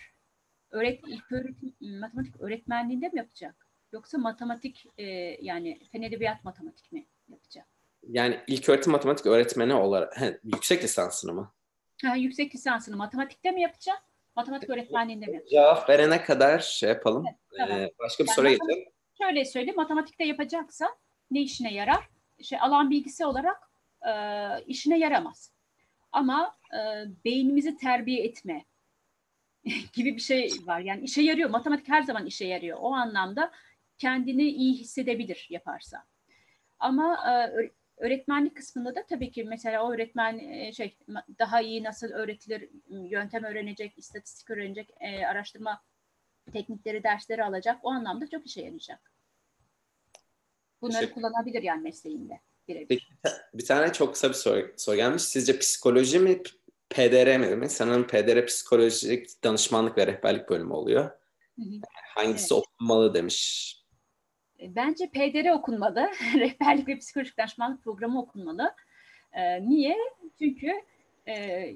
öğret ilk öğretim matematik öğretmenliğinde mi yapacak? Yoksa matematik e, yani fen edebiyat matematik mi yapacak? Yani ilk öğretim matematik öğretmeni olarak he, yüksek lisansını mı? Ha, yüksek lisansını matematikte mi yapacak? Matematik öğretmenliğinde mi? Cevap verene kadar şey yapalım. Evet, tamam. ee, başka bir yani soruya geçelim. Şöyle söyleyeyim. Matematikte yapacaksa ne işine yarar? Şey, alan bilgisi olarak e, işine yaramaz. Ama e, beynimizi terbiye etme [LAUGHS] gibi bir şey var. Yani işe yarıyor. Matematik her zaman işe yarıyor. O anlamda kendini iyi hissedebilir yaparsa. Ama e, Öğretmenlik kısmında da tabii ki mesela o öğretmen e, şey daha iyi nasıl öğretilir, yöntem öğrenecek, istatistik öğrenecek, e, araştırma teknikleri, dersleri alacak. O anlamda çok işe yarayacak. Bunları şey, kullanabilir yani mesleğinde. Birebir. Bir tane çok kısa bir soru, soru gelmiş. Sizce psikoloji mi, PDR mi? Sanırım PDR psikolojik danışmanlık ve rehberlik bölümü oluyor. Hı hı. Hangisi evet. okunmalı demiş Bence PDR okunmalı. [LAUGHS] Rehberlik ve Psikolojik Danışmanlık Programı okunmalı. E, niye? Çünkü e,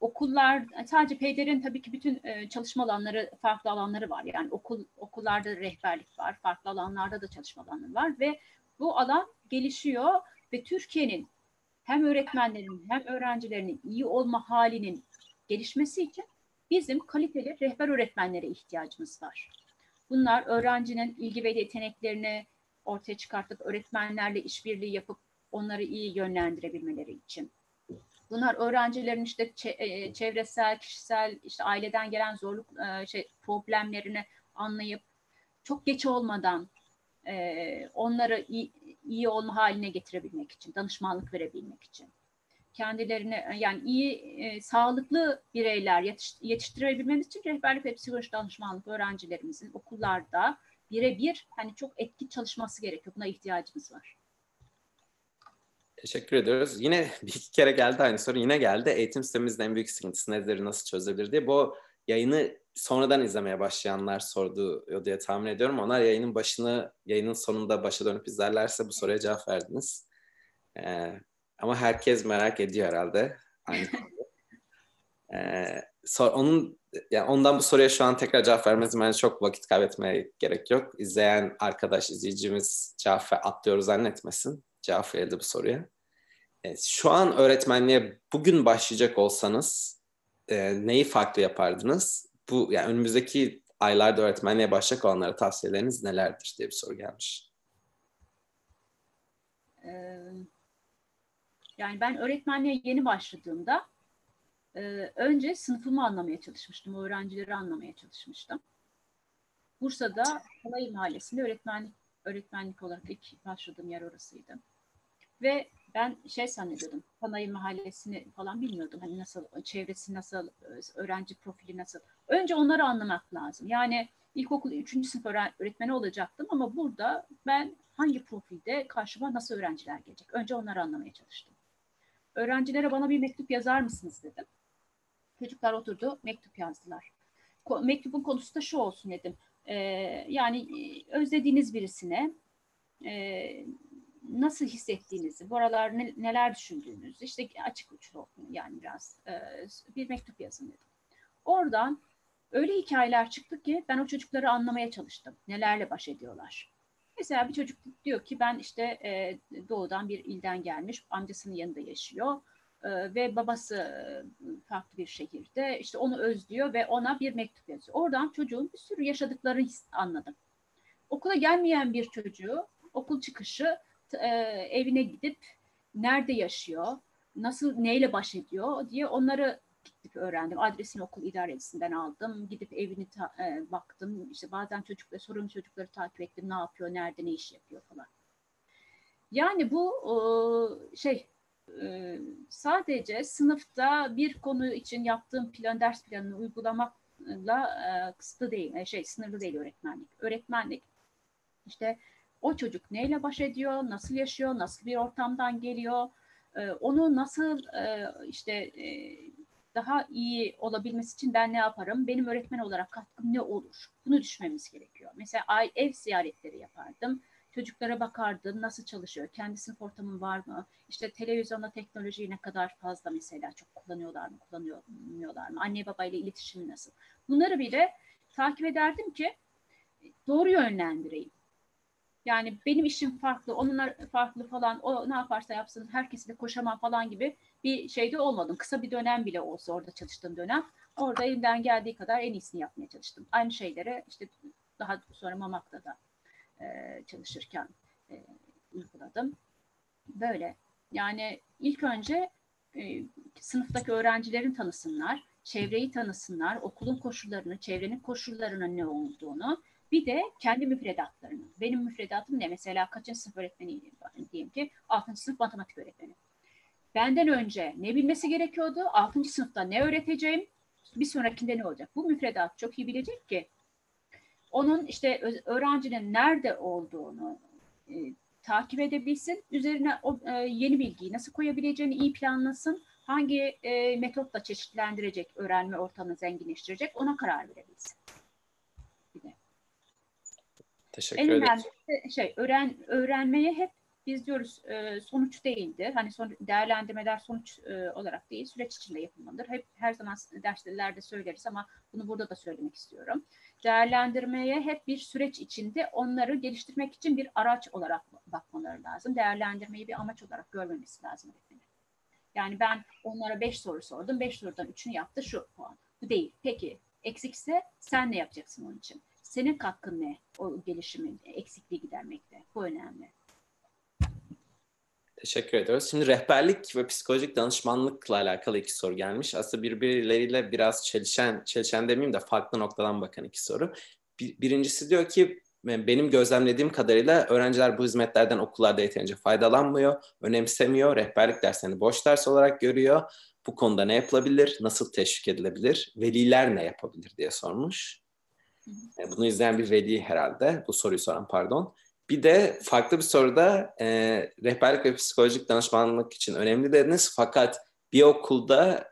okullar sadece peyderin tabii ki bütün e, çalışma alanları farklı alanları var. Yani okul okullarda rehberlik var, farklı alanlarda da çalışma alanları var ve bu alan gelişiyor ve Türkiye'nin hem öğretmenlerin hem öğrencilerin iyi olma halinin gelişmesi için bizim kaliteli rehber öğretmenlere ihtiyacımız var. Bunlar öğrencinin ilgi ve yeteneklerini ortaya çıkartıp öğretmenlerle işbirliği yapıp onları iyi yönlendirebilmeleri için. Bunlar öğrencilerin işte e, çevresel, kişisel, işte aileden gelen zorluk e, şey problemlerini anlayıp çok geç olmadan e, onları iyi, iyi olma haline getirebilmek için, danışmanlık verebilmek için. Kendilerini yani iyi, e, sağlıklı bireyler yetiş, yetiştirebilmemiz için rehberlik ve psikolojik danışmanlık öğrencilerimizin okullarda birebir hani çok etki çalışması gerekiyor. Buna ihtiyacımız var. Teşekkür ediyoruz. Yine [LAUGHS] bir iki kere geldi aynı soru. Yine geldi. Eğitim sistemimizin en büyük sıkıntısı nedir, nasıl çözebilir diye. Bu yayını sonradan izlemeye başlayanlar sordu diye tahmin ediyorum. Onlar yayının başını, yayının sonunda başa dönüp izlerlerse bu soruya cevap verdiniz. Ee, ama herkes merak ediyor herhalde. Aynı [LAUGHS] ee, sor, onun yani ondan bu soruya şu an tekrar cevap vermezim. Yani çok vakit kaybetmeye gerek yok. İzleyen arkadaş, izleyicimiz cevap atlıyoruz zannetmesin. Cevap verildi bu soruya. Evet, şu an öğretmenliğe bugün başlayacak olsanız e, neyi farklı yapardınız? Bu yani önümüzdeki aylarda öğretmenliğe başlayacak olanlara tavsiyeleriniz nelerdir diye bir soru gelmiş. Yani ben öğretmenliğe yeni başladığımda önce sınıfımı anlamaya çalışmıştım, öğrencileri anlamaya çalışmıştım. Bursa'da Halay Mahallesi'nde öğretmenlik öğretmenlik olarak ilk başladığım yer orasıydı. Ve ben şey zannediyordum, Panayır Mahallesi'ni falan bilmiyordum. Hani nasıl, çevresi nasıl, öğrenci profili nasıl. Önce onları anlamak lazım. Yani ilkokul 3. sınıf öğretmeni olacaktım ama burada ben hangi profilde karşıma nasıl öğrenciler gelecek? Önce onları anlamaya çalıştım. Öğrencilere bana bir mektup yazar mısınız dedim. Çocuklar oturdu, mektup yazdılar. Mektubun konusu da şu olsun dedim. Ee, yani özlediğiniz birisine e, nasıl hissettiğinizi, bu aralar ne, neler düşündüğünüzü, işte açık uçlu yani biraz e, bir mektup yazın dedim. Oradan öyle hikayeler çıktı ki ben o çocukları anlamaya çalıştım. Nelerle baş ediyorlar. Mesela bir çocuk diyor ki ben işte e, doğudan bir ilden gelmiş, amcasının yanında yaşıyor e, ve babası e, farklı bir şehirde. işte onu özlüyor ve ona bir mektup yazıyor. Oradan çocuğun bir sürü yaşadıklarını anladım. Okula gelmeyen bir çocuğu okul çıkışı e, evine gidip nerede yaşıyor, nasıl neyle baş ediyor diye onları gidip öğrendim. Adresini okul idarecisinden aldım. Gidip evini ta, e, baktım. İşte bazen çocukları, sorun çocukları takip ettim. Ne yapıyor, nerede, ne iş yapıyor falan. Yani bu şey e, sadece sınıfta bir konu için yaptığım plan, ders planını uygulamakla e, kısıtlı değil, e, şey sınırlı değil öğretmenlik. Öğretmenlik işte o çocuk neyle baş ediyor, nasıl yaşıyor, nasıl bir ortamdan geliyor, e, onu nasıl e, işte daha iyi olabilmesi için ben ne yaparım, benim öğretmen olarak katkım ne olur, bunu düşünmemiz gerekiyor. Mesela ev ziyaretleri yapardım, çocuklara bakardım, nasıl çalışıyor, kendi sınıf ortamı var mı, işte televizyonda teknolojiyi ne kadar fazla mesela çok kullanıyorlar mı, kullanıyorlar mı, anne babayla iletişimi nasıl. Bunları bile takip ederdim ki doğru yönlendireyim. Yani benim işim farklı, onlar farklı falan, o ne yaparsa yapsın, herkesi de koşamam falan gibi bir şeyde olmadım. Kısa bir dönem bile olsa orada çalıştığım dönem, orada elimden geldiği kadar en iyisini yapmaya çalıştım. Aynı şeyleri işte daha sonra Mamak'ta da e, çalışırken e, uyguladım. Böyle. Yani ilk önce e, sınıftaki öğrencilerin tanısınlar, çevreyi tanısınlar, okulun koşullarını, çevrenin koşullarının ne olduğunu, bir de kendi müfredatlarını. Benim müfredatım ne? Mesela kaçıncı sınıf öğretmeniyim diyelim ki 6. sınıf matematik öğretmeni. Benden önce ne bilmesi gerekiyordu? 6. sınıfta ne öğreteceğim? Bir sonrakinde ne olacak? Bu müfredat çok iyi bilecek ki onun işte öğrencinin nerede olduğunu e, takip edebilsin. Üzerine o e, yeni bilgiyi nasıl koyabileceğini iyi planlasın. Hangi e, metotla çeşitlendirecek, öğrenme ortamını zenginleştirecek ona karar verebilsin. Teşekkür en önemlisi şey öğren, öğrenmeye hep biz diyoruz e, sonuç değildir. Hani son, değerlendirmeler sonuç e, olarak değil, süreç içinde yapılmalıdır. Hep her zaman derslerde söyleriz ama bunu burada da söylemek istiyorum. Değerlendirmeye hep bir süreç içinde onları geliştirmek için bir araç olarak bakmaları lazım. Değerlendirmeyi bir amaç olarak görmemesi lazım. Yani ben onlara beş soru sordum. beş sorudan üçünü yaptı şu puan. Bu değil. Peki eksikse sen ne yapacaksın onun için? Senin katkın ne o gelişimin eksikliği gidermekte? Bu önemli. Teşekkür ediyoruz. Şimdi rehberlik ve psikolojik danışmanlıkla alakalı iki soru gelmiş. Aslında birbirleriyle biraz çelişen, çelişen demeyeyim de farklı noktadan bakan iki soru. Bir, birincisi diyor ki benim gözlemlediğim kadarıyla öğrenciler bu hizmetlerden okullarda yeterince faydalanmıyor, önemsemiyor, rehberlik derslerini boş ders olarak görüyor. Bu konuda ne yapılabilir, nasıl teşvik edilebilir, veliler ne yapabilir diye sormuş. E, bunu izleyen bir veli herhalde, bu soruyu soran pardon. Bir de farklı bir soruda e, rehberlik ve psikolojik danışmanlık için önemli dediniz. Fakat bir okulda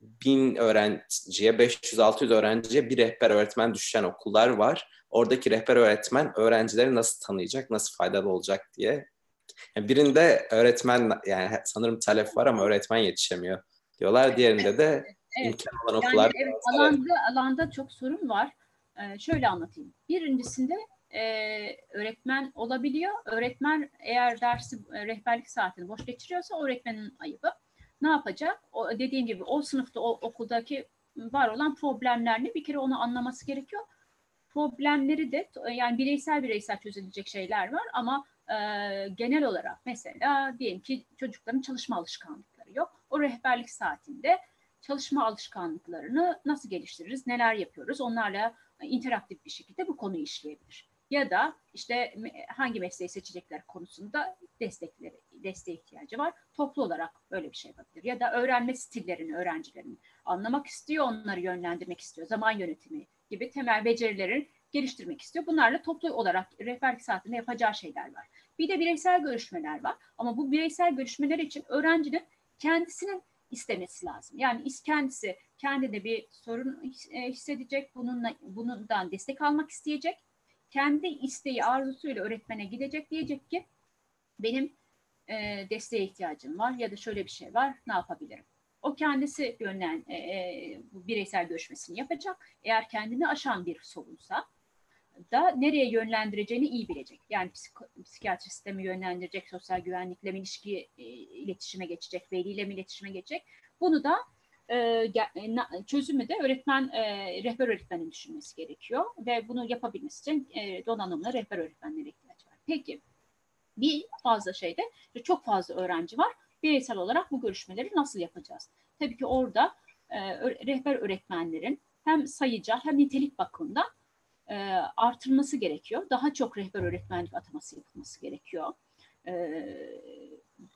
bin öğrenciye, 500-600 öğrenciye bir rehber öğretmen düşen okullar var. Oradaki rehber öğretmen öğrencileri nasıl tanıyacak, nasıl faydalı olacak diye. Yani birinde öğretmen, yani sanırım talep var ama öğretmen yetişemiyor diyorlar. Diğerinde de evet. imkan olan okullar. Yani, evet, alanda, alanda çok sorun var. Ee, şöyle anlatayım. Birincisinde e, öğretmen olabiliyor. Öğretmen eğer dersi e, rehberlik saatini boş geçiriyorsa öğretmenin ayıbı. Ne yapacak? O, dediğim gibi o sınıfta o okuldaki var olan problemlerini bir kere onu anlaması gerekiyor. Problemleri de yani bireysel bireysel çözülecek şeyler var ama e, genel olarak mesela diyelim ki çocukların çalışma alışkanlıkları yok. O rehberlik saatinde çalışma alışkanlıklarını nasıl geliştiririz, neler yapıyoruz onlarla interaktif bir şekilde bu konuyu işleyebilir ya da işte hangi mesleği seçecekler konusunda destekleri, desteğe ihtiyacı var. Toplu olarak böyle bir şey yapabilir. Ya da öğrenme stillerini öğrencilerin anlamak istiyor, onları yönlendirmek istiyor. Zaman yönetimi gibi temel becerileri geliştirmek istiyor. Bunlarla toplu olarak rehberlik saatinde yapacağı şeyler var. Bir de bireysel görüşmeler var. Ama bu bireysel görüşmeler için öğrencinin kendisinin istemesi lazım. Yani kendisi kendine bir sorun e, hissedecek, bununla bundan destek almak isteyecek kendi isteği, arzusuyla öğretmene gidecek diyecek ki benim e, desteğe ihtiyacım var ya da şöyle bir şey var ne yapabilirim? O kendisi yönlen e, e, bireysel görüşmesini yapacak. Eğer kendini aşan bir sorunsa da nereye yönlendireceğini iyi bilecek. Yani psiko, psikiyatri sistemi yönlendirecek, sosyal güvenlikle mi ilişki e, iletişime geçecek, veliyle mi iletişime geçecek. Bunu da çözümü de öğretmen, e, rehber öğretmenin düşünmesi gerekiyor ve bunu yapabilmesi için donanımlı rehber öğretmenlere ihtiyaç var. Peki bir fazla şeyde çok fazla öğrenci var. Bireysel olarak bu görüşmeleri nasıl yapacağız? Tabii ki orada rehber öğretmenlerin hem sayıca hem nitelik bakımından artırılması gerekiyor. Daha çok rehber öğretmenlik ataması yapılması gerekiyor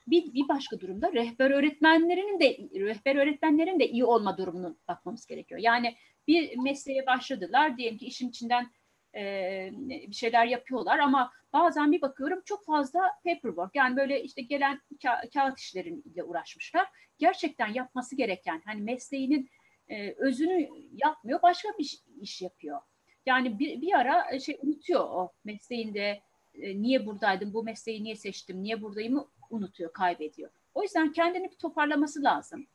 bir, bir başka durumda rehber öğretmenlerinin de rehber öğretmenlerin de iyi olma durumunu bakmamız gerekiyor. Yani bir mesleğe başladılar diyelim ki işin içinden e, bir şeyler yapıyorlar ama bazen bir bakıyorum çok fazla paperwork yani böyle işte gelen ka- kağıt işleriyle uğraşmışlar. Gerçekten yapması gereken hani mesleğinin e, özünü yapmıyor başka bir iş, iş yapıyor. Yani bir, bir ara şey unutuyor o mesleğinde e, niye buradaydım, bu mesleği niye seçtim, niye buradayım unutuyor, kaybediyor. O yüzden kendini bir toparlaması lazım.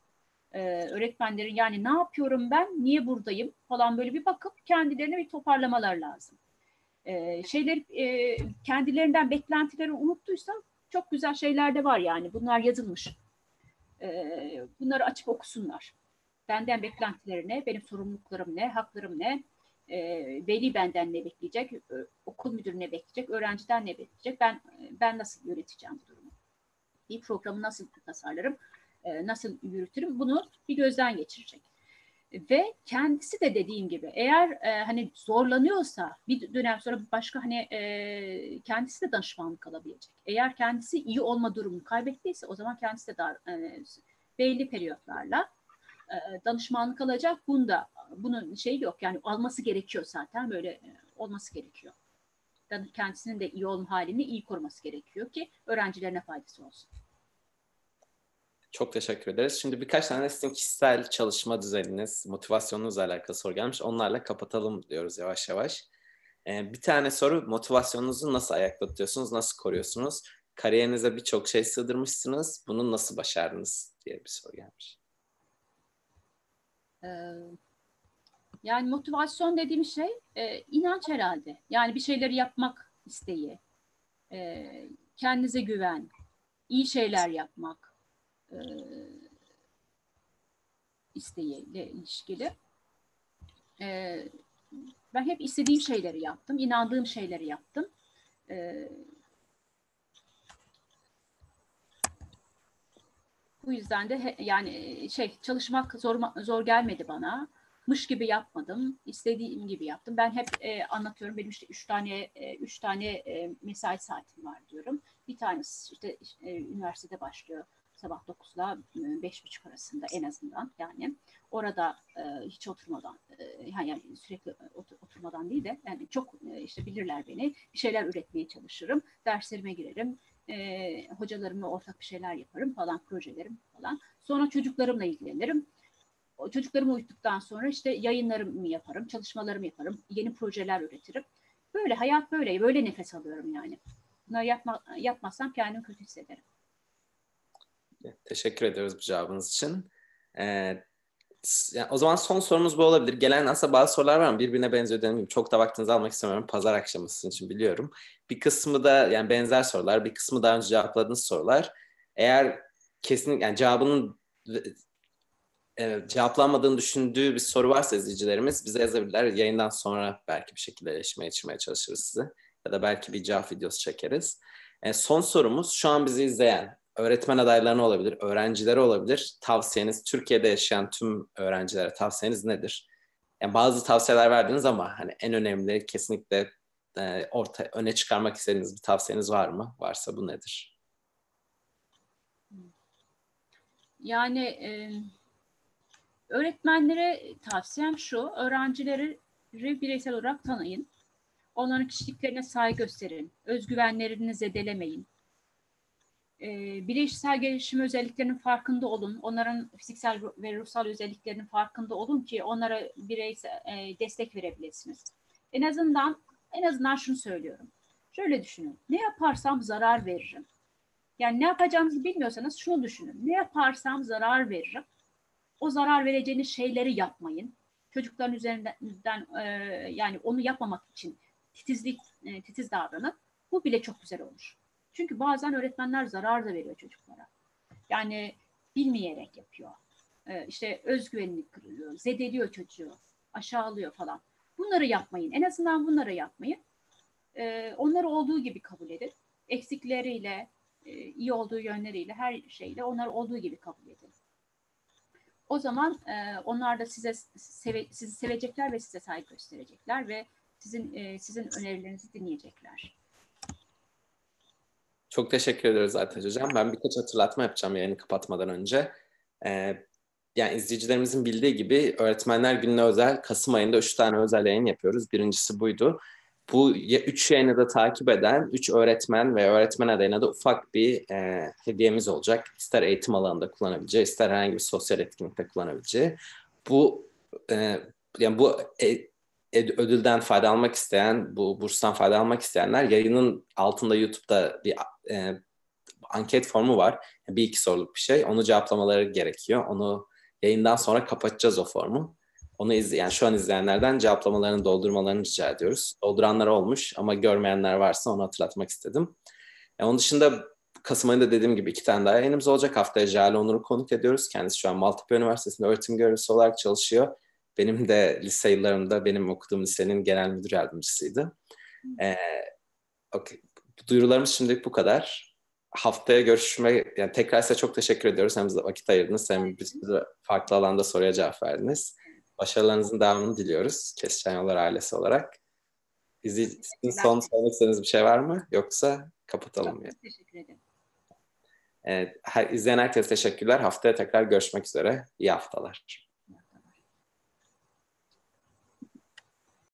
Ee, öğretmenlerin yani ne yapıyorum ben, niye buradayım falan böyle bir bakıp kendilerine bir toparlamalar lazım. Ee, şeyleri e, kendilerinden beklentileri unuttuysa çok güzel şeyler de var yani bunlar yazılmış. Ee, bunları açıp okusunlar. Benden beklentileri ne, benim sorumluluklarım ne, haklarım ne, e, veli benden ne bekleyecek, okul müdürü ne bekleyecek, öğrenciden ne bekleyecek, ben ben nasıl yöneteceğim bu durumu bir programı nasıl tasarlarım, e, nasıl yürütürüm bunu bir gözden geçirecek. Ve kendisi de dediğim gibi eğer e, hani zorlanıyorsa bir dönem sonra başka hani e, kendisi de danışmanlık alabilecek. Eğer kendisi iyi olma durumunu kaybettiyse o zaman kendisi de dar, e, belli periyotlarla e, danışmanlık alacak. Bunda bunun şeyi yok yani alması gerekiyor zaten böyle e, olması gerekiyor. Kendisinin de iyi olma halini iyi koruması gerekiyor ki öğrencilerine faydası olsun. Çok teşekkür ederiz. Şimdi birkaç tane sizin kişisel çalışma düzeniniz, motivasyonunuzla alakalı soru gelmiş. Onlarla kapatalım diyoruz yavaş yavaş. Ee, bir tane soru, motivasyonunuzu nasıl ayakta tutuyorsunuz, nasıl koruyorsunuz? kariyerinize birçok şey sığdırmışsınız. Bunu nasıl başardınız diye bir soru gelmiş. Ee, yani motivasyon dediğim şey e, inanç herhalde. Yani bir şeyleri yapmak isteği, e, kendinize güven, iyi şeyler yapmak e, isteğiyle ilişkili. E, ben hep istediğim şeyleri yaptım, inandığım şeyleri yaptım. E, bu yüzden de he, yani şey çalışmak zor zor gelmedi bana mış gibi yapmadım. istediğim gibi yaptım. Ben hep e, anlatıyorum. Benim işte üç tane e, üç tane e, mesai saatim var diyorum. Bir tanesi işte e, üniversitede başlıyor sabah 9'la 5.30 arasında en azından yani orada e, hiç oturmadan e, yani sürekli oturmadan değil de yani çok e, işte bilirler beni bir şeyler üretmeye çalışırım derslerime girerim e, hocalarımla ortak bir şeyler yaparım falan projelerim falan sonra çocuklarımla ilgilenirim çocuklarımı uyuttuktan sonra işte yayınlarımı yaparım, çalışmalarımı yaparım, yeni projeler üretirim. Böyle hayat böyle, böyle nefes alıyorum yani. Bunları yapma, yapmazsam kendimi kötü hissederim. Teşekkür ediyoruz bu cevabınız için. Ee, yani o zaman son sorumuz bu olabilir. Gelen aslında bazı sorular var ama birbirine benziyor gibi. Çok da vaktinizi almak istemiyorum. Pazar akşamı sizin için biliyorum. Bir kısmı da yani benzer sorular, bir kısmı daha önce cevapladığınız sorular. Eğer kesin yani cevabının e, cevaplanmadığını düşündüğü bir soru varsa izleyicilerimiz bize yazabilirler. Yayından sonra belki bir şekilde iletişime geçirmeye çalışırız sizi. Ya da belki bir cevap videosu çekeriz. E, son sorumuz şu an bizi izleyen öğretmen adaylarına olabilir, öğrencilere olabilir. Tavsiyeniz Türkiye'de yaşayan tüm öğrencilere tavsiyeniz nedir? Yani bazı tavsiyeler verdiniz ama hani en önemli kesinlikle e, orta öne çıkarmak istediğiniz bir tavsiyeniz var mı? Varsa bu nedir? Yani e, Öğretmenlere tavsiyem şu, öğrencileri bireysel olarak tanıyın. Onların kişiliklerine saygı gösterin. Özgüvenlerini zedelemeyin. E, bireysel gelişim özelliklerinin farkında olun. Onların fiziksel ve ruhsal özelliklerinin farkında olun ki onlara bireysel e, destek verebilirsiniz. En azından en azından şunu söylüyorum. Şöyle düşünün. Ne yaparsam zarar veririm. Yani ne yapacağınızı bilmiyorsanız şunu düşünün. Ne yaparsam zarar veririm o zarar vereceğiniz şeyleri yapmayın. Çocukların üzerinden e, yani onu yapmamak için titizlik e, titiz davranın. Bu bile çok güzel olur. Çünkü bazen öğretmenler zarar da veriyor çocuklara. Yani bilmeyerek yapıyor. E, işte özgüvenini kırıyor, zedeliyor çocuğu, aşağılıyor falan. Bunları yapmayın. En azından bunları yapmayın. E, onları olduğu gibi kabul edin. Eksikleriyle, e, iyi olduğu yönleriyle, her şeyle onları olduğu gibi kabul edin. O zaman e, onlar da size seve, sizi sevecekler ve size saygı gösterecekler ve sizin e, sizin önerilerinizi dinleyecekler. Çok teşekkür ederiz Aytaç Hocam. Ben birkaç hatırlatma yapacağım yayını kapatmadan önce. Ee, yani izleyicilerimizin bildiği gibi Öğretmenler Günü'ne özel Kasım ayında üç tane özel yayın yapıyoruz. Birincisi buydu. Bu üç yayını da takip eden üç öğretmen ve öğretmen adayına da ufak bir e, hediyemiz olacak. İster eğitim alanında kullanabileceği, ister herhangi bir sosyal etkinlikte kullanabileceği. Bu e, yani bu e, ödülden fayda almak isteyen, bu burstan fayda almak isteyenler yayının altında YouTube'da bir e, anket formu var. Bir iki soruluk bir şey. Onu cevaplamaları gerekiyor. Onu yayından sonra kapatacağız o formu. Onu izle, yani şu an izleyenlerden cevaplamalarını doldurmalarını rica ediyoruz. Dolduranlar olmuş ama görmeyenler varsa onu hatırlatmak istedim. E, onun dışında Kasım ayında dediğim gibi iki tane daha yayınımız olacak. Haftaya Jale Onur'u konuk ediyoruz. Kendisi şu an Maltepe Üniversitesi'nde öğretim görevlisi olarak çalışıyor. Benim de lise yıllarımda benim okuduğum lisenin genel müdür yardımcısıydı. Ee, okay. Duyurularımız şimdilik bu kadar. Haftaya görüşme, yani tekrar size çok teşekkür ediyoruz. Hem bize vakit ayırdınız hem bize farklı alanda soruya cevap verdiniz. Başarılarınızın devamını diliyoruz Kesişen Yollar ailesi olarak. Bizi, sizin son söylemek istediğiniz bir şey var mı? Yoksa kapatalım mı? Yani. Teşekkür ederim. Evet, her, izleyen herkese teşekkürler. Haftaya tekrar görüşmek üzere. İyi haftalar.